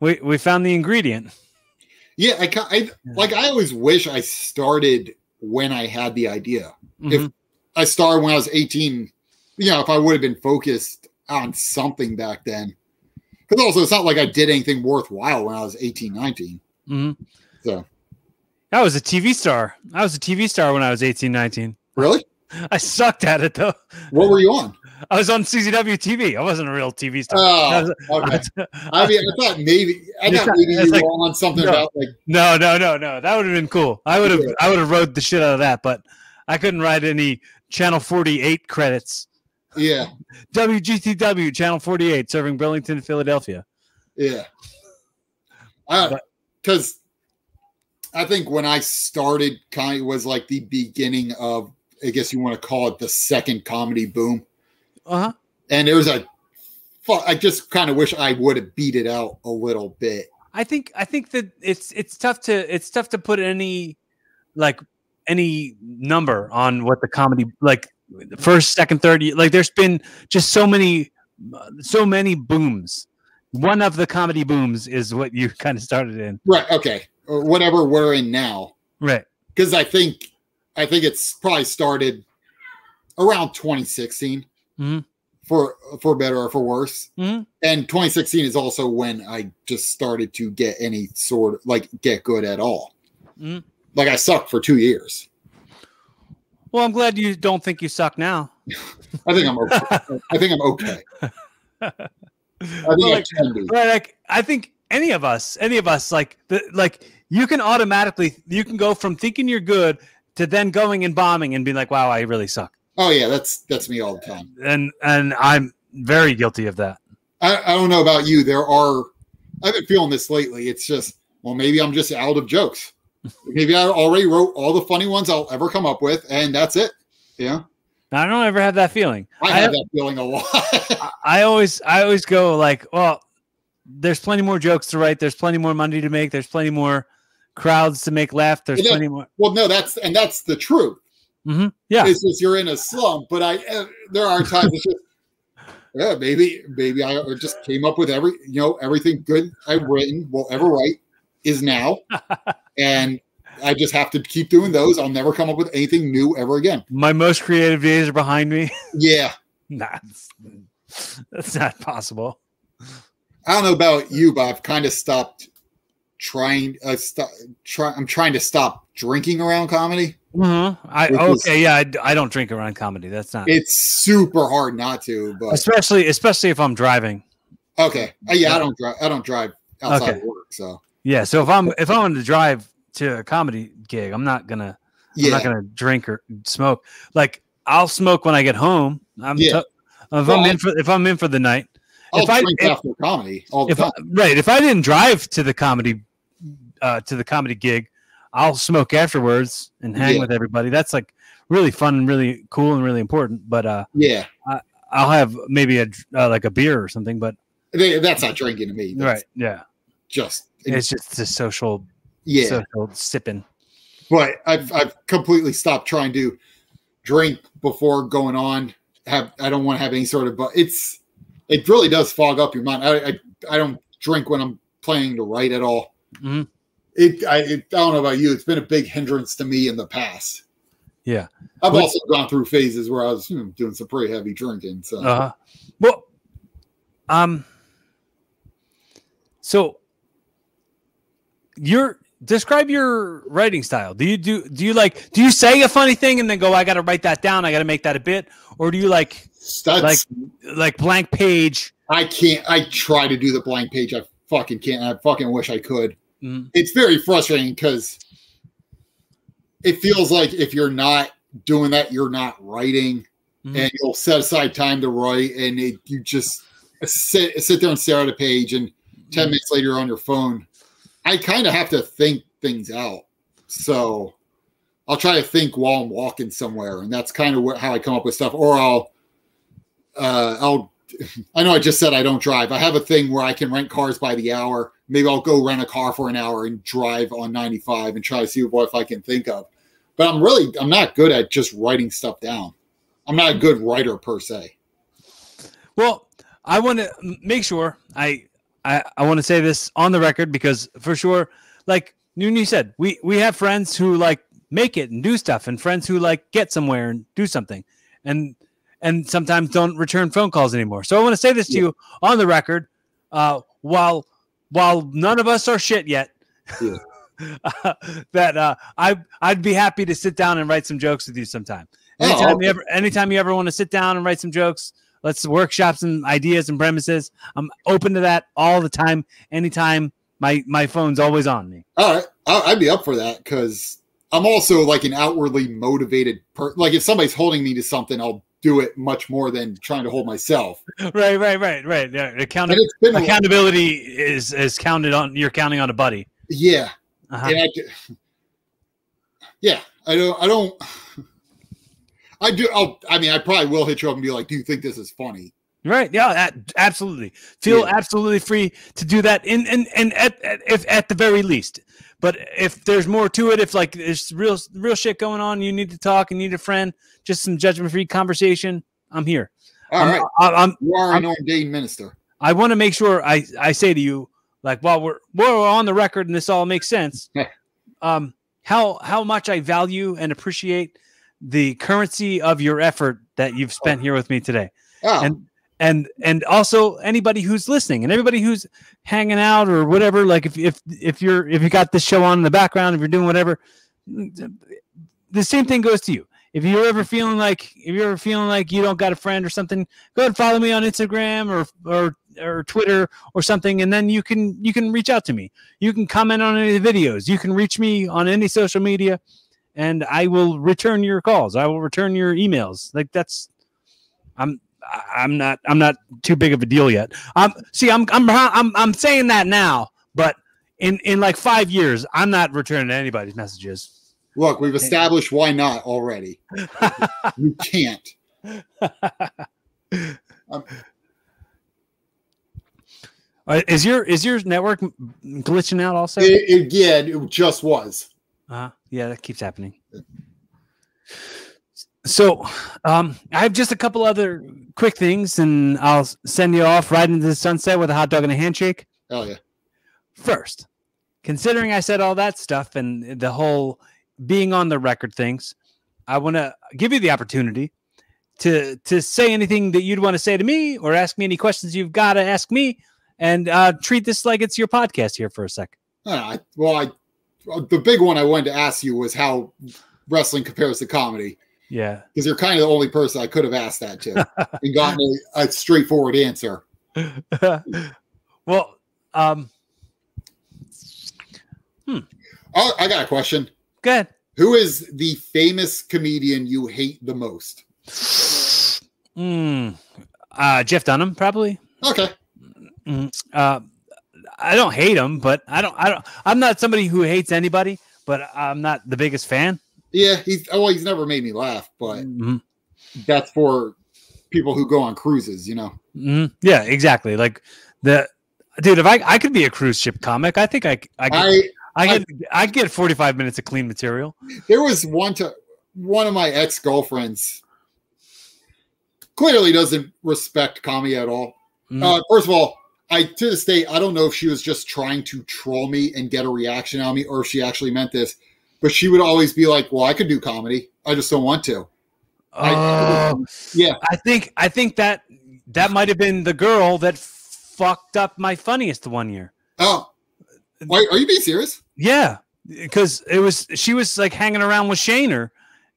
we we found the ingredient. Yeah, I, I like. I always wish I started when I had the idea. Mhm. I started when I was 18 you know, if I would have been focused on something back then. Because also, it's not like I did anything worthwhile when I was 18, 19. Mhm. So, I was a TV star. I was a TV star when I was 18, 19. really? I sucked at it though. What were you on? I was on CZW TV. I wasn't a real TV star. I Oh, was- okay. I- I mean, I thought maybe I thought maybe you like- were on something no. about like no, no, no, no. That would have been cool. I would have, Yeah. I would have rode the shit out of that, but I couldn't write any Channel 48 credits. Yeah, WGTW Channel 48 serving Burlington, Philadelphia. yeah. Because I think when I started, kind of was like the beginning of, I guess you want to call it the second comedy boom. Uh huh. And it was a, I just kind of wish I would have beat it out a little bit. I think I think that it's it's tough to it's tough to put any like any number on what the comedy like first, second, third. Like there's been just so many so many booms. One of the comedy booms is what you kind of started in, Right. Okay. Or whatever we're in now. right? because I think I think it's probably started around 2016 Mhm. for for better or for worse. Mhm. And 2016 is also when I just started to get any sort of like get good at all. Mhm. Like I sucked for two years. Well, I'm glad you don't think you suck now. I think I'm okay. I think I'm okay. I think I like, can be. right, like I think any of us, any of us, like the like you can automatically you can go from thinking you're good to then going and bombing and being like, wow, I really suck. Oh yeah, that's that's me all the time. and and I'm very guilty of that. I, I don't know about you. There are I've been feeling this lately. It's just well, maybe I'm just out of jokes. Maybe I already wrote all the funny ones I'll ever come up with, and that's it. Yeah, I don't ever have that feeling. I I- have that feeling a lot. I- I always I always go like, well, there's plenty more jokes to write. There's plenty more money to make. There's plenty more crowds to make laugh. There's plenty more. well, no, that's and that's the truth. hmm Yeah, It's just you're in a slump, but I uh, there are times just yeah, maybe maybe I just came up with every you know everything good I've written will ever write is now, and I just have to keep doing those. I'll never come up with anything new ever again. my most creative days are behind me. Yeah. nah, that's, that's not possible. I don't know about you, but I've kind of stopped trying. Uh, st- try, I'm trying to stop drinking around comedy. Mhm. I Which is- okay, yeah, I, I don't drink around comedy. That's not It's super hard not to, but especially especially if I'm driving. okay. Uh, yeah, I don't drive. I don't drive outside Okay. of work, so Yeah, so if I'm if I'm wanted to drive to a comedy gig, I'm not gonna I'm not gonna drink or smoke. Like I'll smoke when I get home. I'm Yeah. t- if Well, I'm in for if I'm in for the night. I'll if I- if- after comedy all the If I, right, if I didn't drive to the comedy uh to the comedy gig, I'll smoke afterwards and hang Yeah. with everybody. That's like really fun and really cool and really important. But uh yeah, I'll have maybe a uh, like a beer or something. But that's not drinking to me. That's right, yeah, just it's just a social yeah. social sipping. but I've I've completely stopped trying to drink before going on. Have I don't want to have any sort of but it's it really does fog up your mind. I I, I don't drink when I'm playing to write at all. Mhm. It I it, I don't know about you. It's been a big hindrance to me in the past. Yeah. I've also gone through phases where I was hmm, doing some pretty heavy drinking. So Uh, well, um, so your describe your writing style. Do you do do you like do you say a funny thing and then go, I got to write that down, I got to make that a bit, or do you like that's like like blank page? I can't. I try to do the blank page. I fucking can't. I fucking wish I could. Mm, it's very frustrating because it feels like if you're not doing that, you're not writing, Mhm. and you'll set aside time to write, and it, you just sit sit there and stare at a page, and 10 Mhm. minutes later on your phone. I kind of have to think things out, so I'll try to think while I'm walking somewhere, and that's kind of how I come up with stuff. Or I'll, uh, I'll. I know I just said I don't drive. I have a thing where I can rent cars by the hour. Maybe I'll go rent a car for an hour and drive on 95 and try to see what if I can think of. But I'm really I'm not good at just writing stuff down. I'm not a good writer per se. Well, I want to make sure I I, I want to say this on the record because for sure, like Noon said, we we have friends who like make it and do stuff, and friends who like get somewhere and do something, and and sometimes don't return phone calls anymore. So I want to say this to Yeah. you on the record. Uh, while while none of us are shit yet, Yeah. that uh, I I'd be happy to sit down and write some jokes with you sometime. Oh, Anytime okay. you ever anytime you ever want to sit down and write some jokes, let's workshop some ideas and premises. I'm open to that all the time. Anytime my my phone's always on me. All right, I'd be up for that because I'm also like an outwardly motivated person. Like if somebody's holding me to something, I'll do it much more than trying to hold myself. Right, right, right, right. Yeah, account- And it's been a- accountability is is counted on. You're counting on a buddy. yeah, Uh-huh. I, yeah, I don't, I don't, I do. I'll, I mean, I probably will hit you up and be like, "Do you think this is funny?" Right. Yeah. absolutely. Feel Yeah. absolutely free to do that. In and and at, at if at the very least. But if there's more to it, if like there's real real shit going on, you need to talk and need a friend, just some judgment free conversation. I'm here. All I'm, right, I, I'm you are an ordained minister. I want to make sure I I say to you like while we're while we're on the record and this all makes sense. um, how how much I value and appreciate the currency of your effort that you've spent here with me today. Oh, and and and also anybody who's listening and everybody who's hanging out or whatever like if if if you're if you got this show on in the background if you're doing whatever the same thing goes to you. If you're ever feeling like if you're ever feeling like you don't got a friend or something go ahead and follow me on instagram or or or twitter or something and then you can you can reach out to me. You can comment on any of the videos. You can reach me on any social media and i will return your calls i will return your emails like that's i'm I'm not I'm not too big of a deal yet. Um see I'm I'm I'm I'm saying that now, but in in like 5 years I'm not returning anybody's messages. look, we've established why not already. You can't. Uh, is your is your network glitching out also? It, it, yeah, it just was. Uh, yeah, that keeps happening. So, um, I have just a couple other quick things, and I'll send you off right into the sunset with a hot dog and a handshake. Oh yeah. First, considering I said all that stuff and the whole being on the record things, I want to give you the opportunity to to say anything that you'd want to say to me, or ask me any questions you've got to ask me, and uh, treat this like it's your podcast here for a sec. I, well, I the big one I wanted to ask you was how wrestling compares to comedy Yeah. because you're kind of the only person I could have asked that to and gotten a, a straightforward answer. well, um, Oh, I got a question. good. Who is the famous comedian you hate the most? Mm, uh, Jeff Dunham, probably. Okay. Mm, uh, I don't hate him, but I don't. I don't. I'm not somebody who hates anybody, but I'm not the biggest fan. Yeah, he's oh, he's never made me laugh, but Mhm, that's for people who go on cruises, you know. mhm. Yeah, exactly. Like the dude. If I I could be a cruise ship comic, I think I I could, I I get I get 45 minutes of clean material. there was one to one of my ex girlfriends clearly doesn't respect comedy at all. Mm. Uh, first of all, I to this day I don't know if she was just trying to troll me and get a reaction out of me, or if she actually meant this. But she would always be like, "Well, I could do comedy. I just don't want to." I- Oh, Yeah, I think I think that that might have been the girl that fucked up my funniest one year. Oh, why, are you being serious? Yeah, because it was she was like hanging around with Shaner,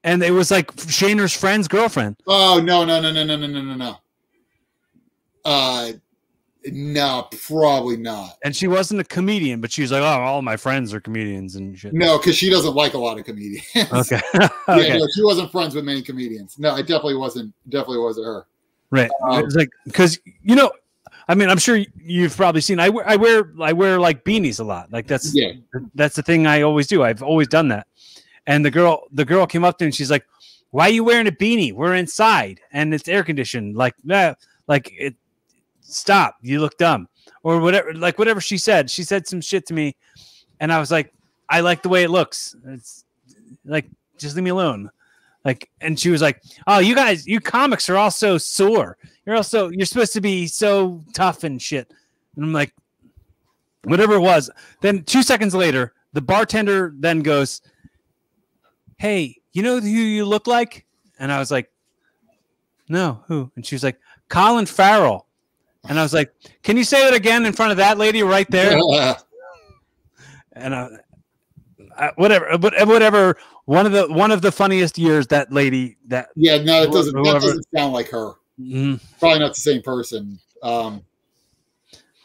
and it was like Shaner's friend's girlfriend. Oh no no no no no no no no no. Uh, no, probably not. And she wasn't a comedian, but she was like, "Oh, all my friends are comedians and shit." No, because she doesn't like a lot of comedians. Okay, yeah, okay, no, she wasn't friends with many comedians. No, it definitely wasn't. Definitely wasn't her. right. um, it's like because you know, I mean, I'm sure you've probably seen. I wear, I wear, I wear like beanies a lot. Like that's Yeah. that's the thing I always do. I've always done that. And the girl, the girl came up to me and she's like, "Why are you wearing a beanie? We're inside and it's air conditioned." Like, nah, like it. Stop! You look dumb, or whatever. Like whatever she said. She said some shit to me, and I was like, "I like the way it looks. It's like just leave me alone." Like, and she was like, "Oh, you guys, you comics are all so sore. You're also you're supposed to be so tough and shit." And I'm like, whatever it was. Then two seconds later, the bartender then goes, "Hey, you know who you look like?" And I was like, no, who? And she was like, Colin Farrell. And I was like, can you say that again in front of that lady right there? and I, I, whatever, but whatever. One of the one of the funniest years that lady that yeah, no, it doesn't. Whoever- That doesn't sound like her. Mm, Probably not the same person. Um,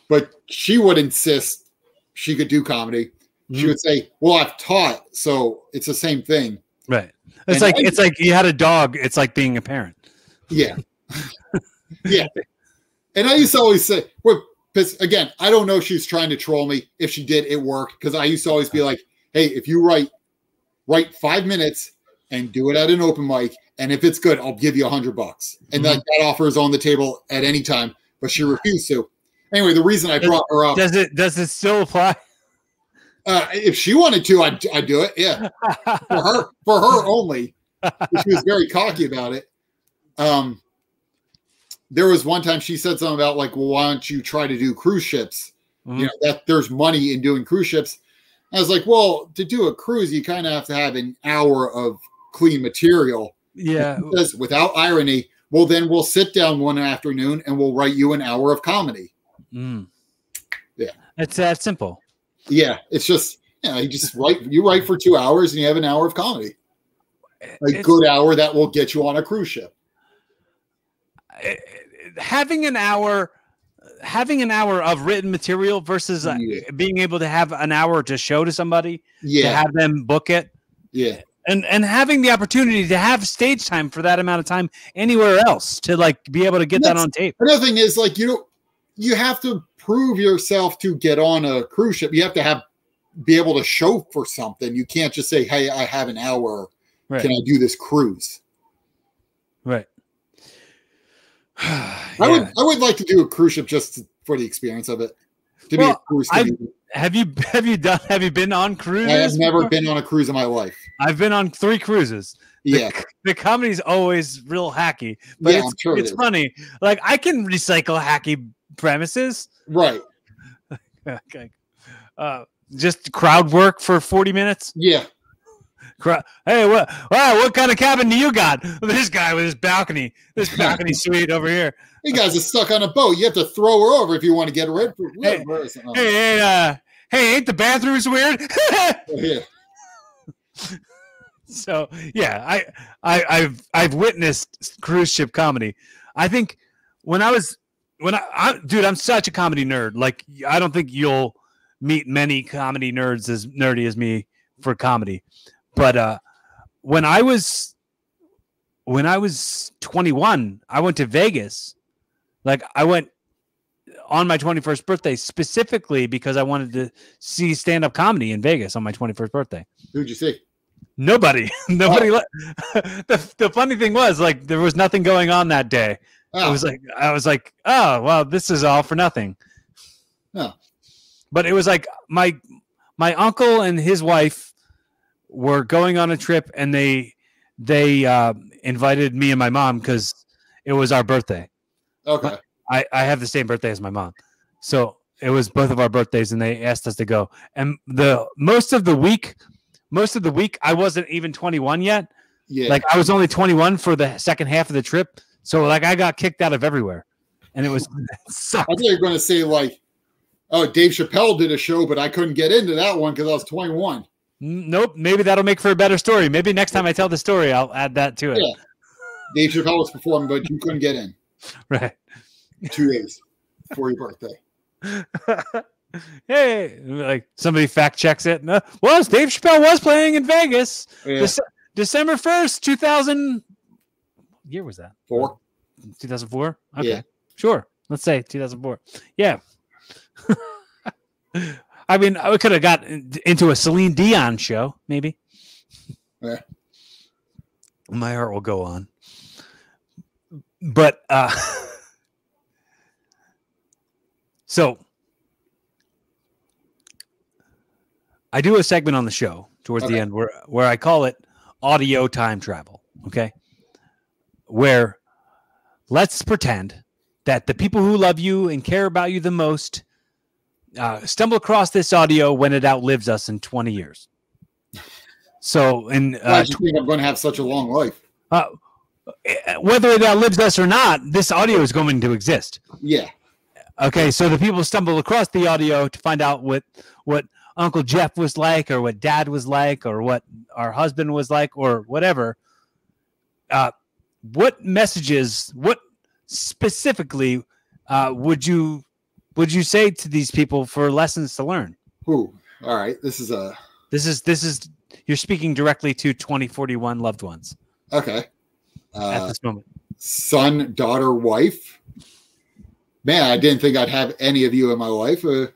but she would insist she could do comedy. She Mhm. would say, "Well, I've taught, so it's the same thing." right. It's And like I- it's like you had a dog. It's like being a parent. Yeah, yeah. And I used to always say, "Well, again, I don't know if she was trying to troll me. If she did, it worked." Because I used to always be like, "Hey, if you write, write five minutes and do it at an open mic, and if it's good, I'll give you a hundred bucks." And that, that offer is on the table at any time. But she refused to. Anyway, the reason I brought her up, Does it does it still apply? uh, if she wanted to, I'd, I'd do it. Yeah. for her for her only. She was very cocky about it. Um, there was one time she said something about like, well, why don't you try to do cruise ships? Mhm. You know that there's money in doing cruise ships. I was like, well, to do a cruise, you kind of have to have an hour of clean material. yeah. Because without irony, well, then we'll sit down one afternoon and we'll write you an hour of comedy. Mm. Yeah. It's that simple. Yeah, it's just you know, you just write you write for two hours and you have an hour of comedy. A It's- good hour that will get you on a cruise ship. Having an hour having an hour of written material versus uh, Yeah. being able to have an hour to show to somebody to Yeah, have them book it yeah, and and having the opportunity to have stage time for that amount of time anywhere else to like be able to get that on tape Another thing is like you don't you have to prove yourself to get on a cruise ship. You have to have be able to show for something. You can't just say, "Hey, I have an hour. Right. Can I do this cruise?" right I would I would like to do a cruise ship just for the experience of it. To be a Well, cruise. Have you have you done have you been on cruises I have never before? been on a cruise in my life. i've been on three cruises the, Yeah, the comedy's always real hacky but Yeah, it's, sure it's is. funny like i can recycle hacky premises right. okay. Uh, just crowd work for 40 minutes. Yeah, hey, what? Wow, what kind of cabin do you got? This guy with his balcony, this balcony suite over here. you guys are stuck on a boat. You have to throw her over if you want to get. For, Hey, where is it? Oh, Hey, hey, uh, hey, ain't the bathrooms weird? yeah. so yeah, I, I, I've, I've witnessed cruise ship comedy. I think when I was, when I, I, dude, I'm such a comedy nerd. Like, I don't think you'll meet many comedy nerds as nerdy as me for comedy. But uh, when I was, when I was 21, I went to Vegas. Like, I went on my 21st birthday specifically because I wanted to see stand up comedy in Vegas on my 21st birthday. Who'd you see? Nobody, nobody. le- the the funny thing was, like, there was nothing going on that day. Oh, I was like, I was like, oh, well, this is all for nothing. Oh. But it was like my my uncle and his wife were going on a trip, and they they uh, invited me and my mom because it was our birthday. okay. I, I have the same birthday as my mom. So it was both of our birthdays and they asked us to go. And the most of the week, most of the week, I wasn't even 21 yet. Yeah. Like I was only 21 for the second half of the trip. So like I got kicked out of everywhere. And it was it. I thought you were going to say like, oh, Dave Chappelle did a show, but I couldn't get into that one because I was 21. Nope. Maybe that'll make for a better story. Maybe next time I tell the story, I'll add that to it. Yeah. Dave Chappelle was performing, but you couldn't get in Right. two days before your birthday. hey, like somebody fact checks it. No, was Dave Chappelle was playing in Vegas. Yeah. Dece- December 1st, 2000. Year was that? Four. 2004? Okay. Yeah. Sure. Let's say 2004. Yeah. I mean, I could have got into a Celine Dion show, maybe. Yeah. My heart will go on. But uh so I do a segment on the show towards the end where where I call it audio time travel. Okay. Where let's pretend that the people who love you and care about you the most uh, stumble across this audio when it outlives us in 20 years. So, and uh, do you think I'm going to have such a long life? uh, whether it outlives us or not, this audio is going to exist. Yeah. Okay, so the people stumble across the audio to find out what what Uncle Jeff was like, or what Dad was like, or what our husband was like, or whatever. Uh, what messages, what specifically uh, would you would you say to these people for lessons to learn? Ooh, all right. This is a This is this is you're speaking directly to 2041 loved ones okay. at Uh, this moment. son, daughter, wife. Man, I didn't think I'd have any of you in my life. Uh,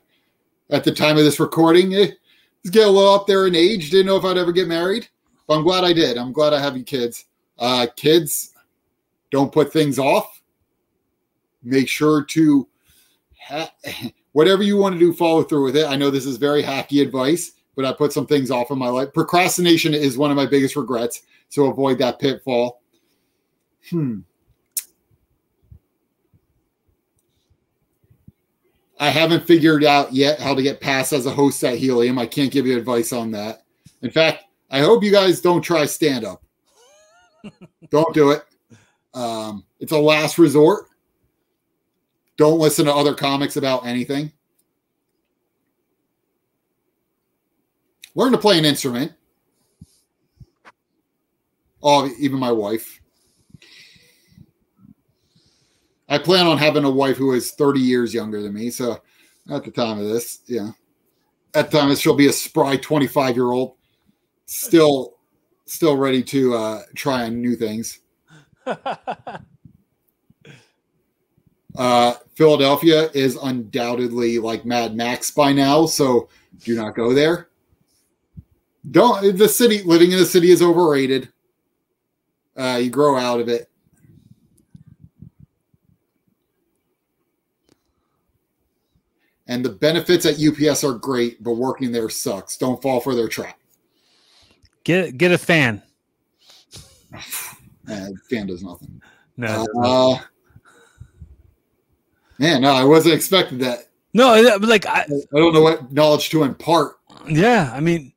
at the time of this recording, eh, get a little up there in age. Didn't know if I'd ever get married, but I'm glad I did. I'm glad I have you kids. Uh, kids, don't put things off. Make sure to ha- whatever you want to do, follow through with it. I know this is very hacky advice, but I put some things off in my life. Procrastination is one of my biggest regrets, so avoid that pitfall. Hmm. I haven't figured out yet how to get past as a host at Helium. I can't give you advice on that. In fact, I hope you guys don't try stand up. don't do it. Um, it's a last resort. Don't listen to other comics about anything. Learn to play an instrument. Oh, even my wife. I plan on having a wife who is 30 years younger than me. So at the time of this, yeah. At the time she'll be a spry 25 year old, still still ready to uh try on new things. Uh Philadelphia is undoubtedly like Mad Max by now, so do not go there. Don't the city living in the city is overrated. Uh you grow out of it. And the benefits at UPS are great, but working there sucks. Don't fall for their trap. Get get a fan. Uh, fan does nothing. No, Uh, man, no, I wasn't expecting that. no, uh, like I, I don't know what knowledge to impart. yeah, I mean,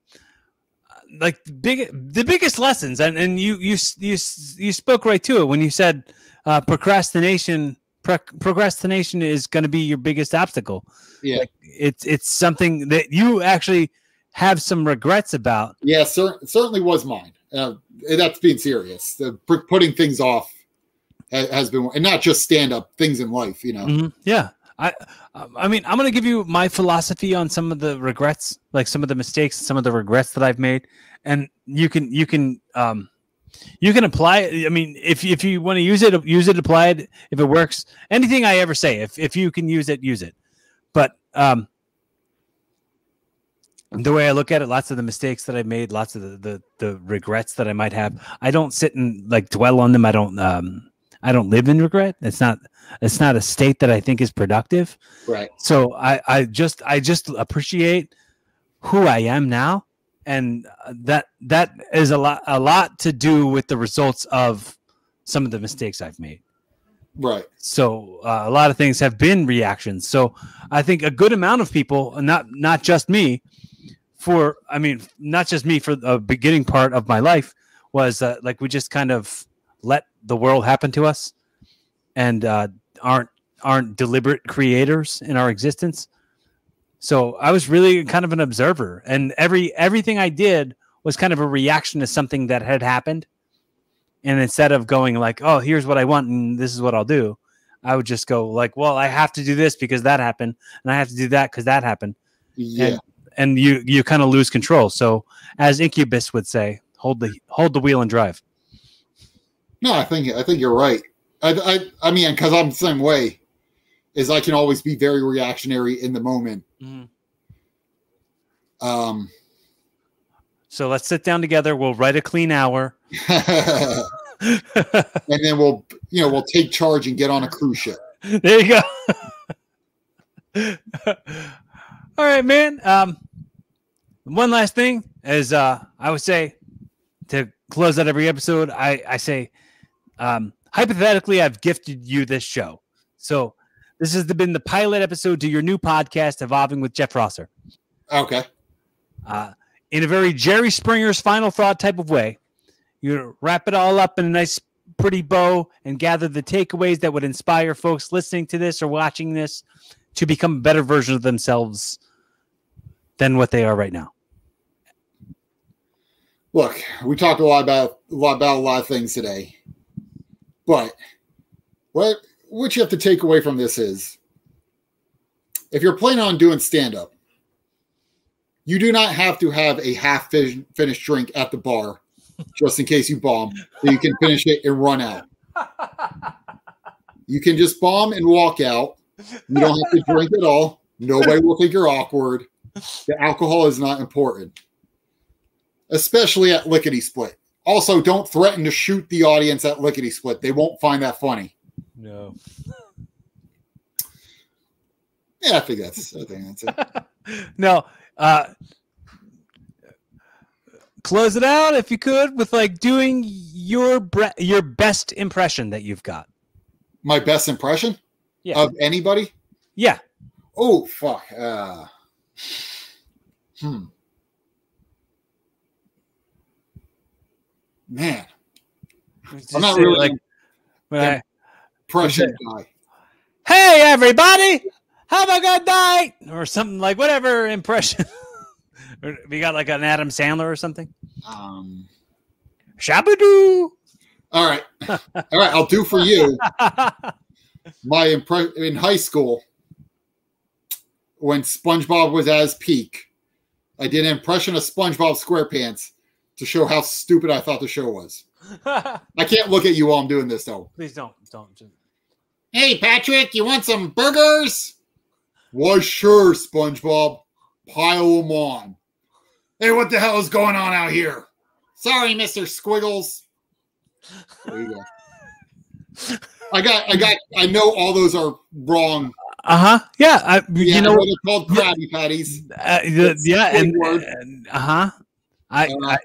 like the big the biggest lessons, and and you you you you spoke right to it when you said uh, procrastination. Pro- procrastination is going to be your biggest obstacle. Yeah, Like, it's it's something that you actually have some regrets about. yeah, cer- certainly was mine. Uh, that's being serious. The, putting things off has been, and not just stand up things in life. You know, Mhm. Yeah. I I mean, I'm to give you my philosophy on some of the regrets, like some of the mistakes, some of the regrets that I've made, and you can you can um you can apply. I mean, if if you want to use it, use it, apply it. If it works, anything I ever say, if if you can use it, use it. But um the way I look at it, lots of the mistakes that I made, lots of the, the the regrets that I might have, I don't sit and like dwell on them. I don't um I don't live in regret. It's not it's not a state that I think is productive. right? So I I just I just appreciate who I am now, and that that is a lot a lot to do with the results of some of the mistakes I've made. Right. So uh, a lot of things have been reactions. So I think a good amount of people, not not just me, for I mean not just me for the beginning part of my life was uh, like we just kind of let the world happen to us, and uh, aren't aren't deliberate creators in our existence. So I was really kind of an observer, and every everything I did was kind of a reaction to something that had happened. And instead of going like, "Oh, here's what I want and this is what I'll do," I would just go like, "Well, I have to do this because that happened, and I have to do that because that happened." Yeah. And you you kind of lose control. So, as Incubus would say, hold the hold the wheel and drive. No, I think I think you're right. I I, I mean, because I'm the same way. Is I can always be very reactionary in the moment. Um, So let's sit down together. We'll write a clean hour. and then we'll you know we'll take charge and get on a cruise ship. there you go. All right, man. Um, one last thing is, uh, I would say to close out every episode, I, I say, um, hypothetically, I've gifted you this show. So this has been the pilot episode to your new podcast, Evolving with Jeff Rosser. Okay. Uh, in a very Jerry Springer's final thought type of way, you wrap it all up in a nice pretty bow and gather the takeaways that would inspire folks listening to this or watching this to become a better version of themselves than what they are right now. Look, we talked a lot about a lot about a lot of things today, but what what you have to take away from this is if you're planning on doing stand up, you do not have to have a half finished drink at the bar just in case you bomb, so you can finish it and run out. You can just bomb and walk out. You don't have to drink at all. Nobody will think you're awkward. The alcohol is not important, especially at lickety split. Also, don't threaten to shoot the audience at lickety split. They won't find that funny. No. Yeah, I think that's. I think that's it. no. Uh, close it out if you could with like doing your bre- your best impression that you've got. My best impression? Yeah. Of anybody? Yeah. Oh fuck. Uh, hmm. Man. I'm not really like impression guy. Hey everybody, have a good night, or something like whatever impression. we got like an Adam Sandler or something. Um, Shabadoo. All right, all right. I'll do for you. My impression in high school when SpongeBob was at his peak. I did an impression of SpongeBob SquarePants to show how stupid I thought the show was. I can't look at you while I'm doing this though. Please don't, don't. Hey Patrick, you want some burgers? Why, sure, SpongeBob. Pile them on. Hey, what the hell is going on out here? Sorry, Mister Squiggles. There you go. I got, I got, I know all those are wrong. Uh huh. Yeah. I, yeah, you know, what they're called Krabby Patties. Uh, yeah, and, and uh huh. I, uh, I,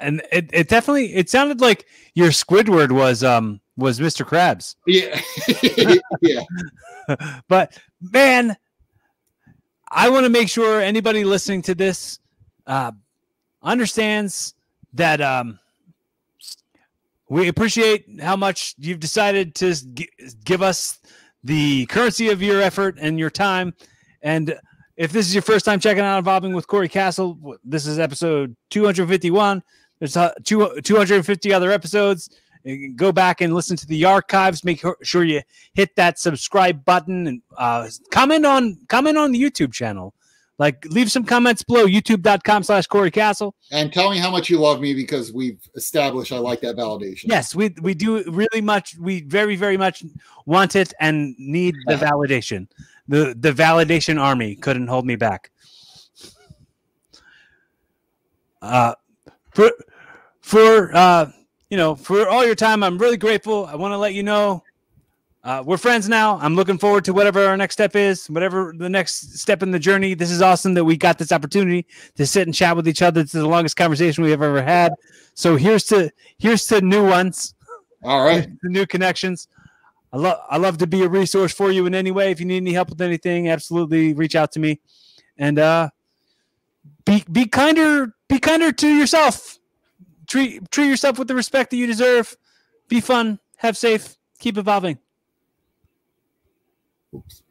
and it, it definitely it sounded like your Squidward was um was Mr. Krabs. Yeah. yeah. but man, I want to make sure anybody listening to this uh, understands that um, we appreciate how much you've decided to g- give us the currency of your effort and your time. And if this is your first time checking out Evolving with Corey Castle, this is episode 251. There's uh, two, 250 other episodes. Go back and listen to the archives. Make sure you hit that subscribe button and uh, comment on comment on the YouTube channel. Like leave some comments below youtube.com slash Corey Castle. And tell me how much you love me because we've established I like that validation. Yes, we we do really much we very, very much want it and need the validation. The the validation army couldn't hold me back. Uh for for uh you know, for all your time, I'm really grateful. I want to let you know uh, we're friends now. I'm looking forward to whatever our next step is, whatever the next step in the journey. This is awesome that we got this opportunity to sit and chat with each other. It's the longest conversation we have ever had. So here's to here's to new ones. All right, the new connections. I love I love to be a resource for you in any way. If you need any help with anything, absolutely reach out to me. And uh, be be kinder be kinder to yourself treat treat yourself with the respect that you deserve. Be fun. Have safe. Keep evolving. Oops.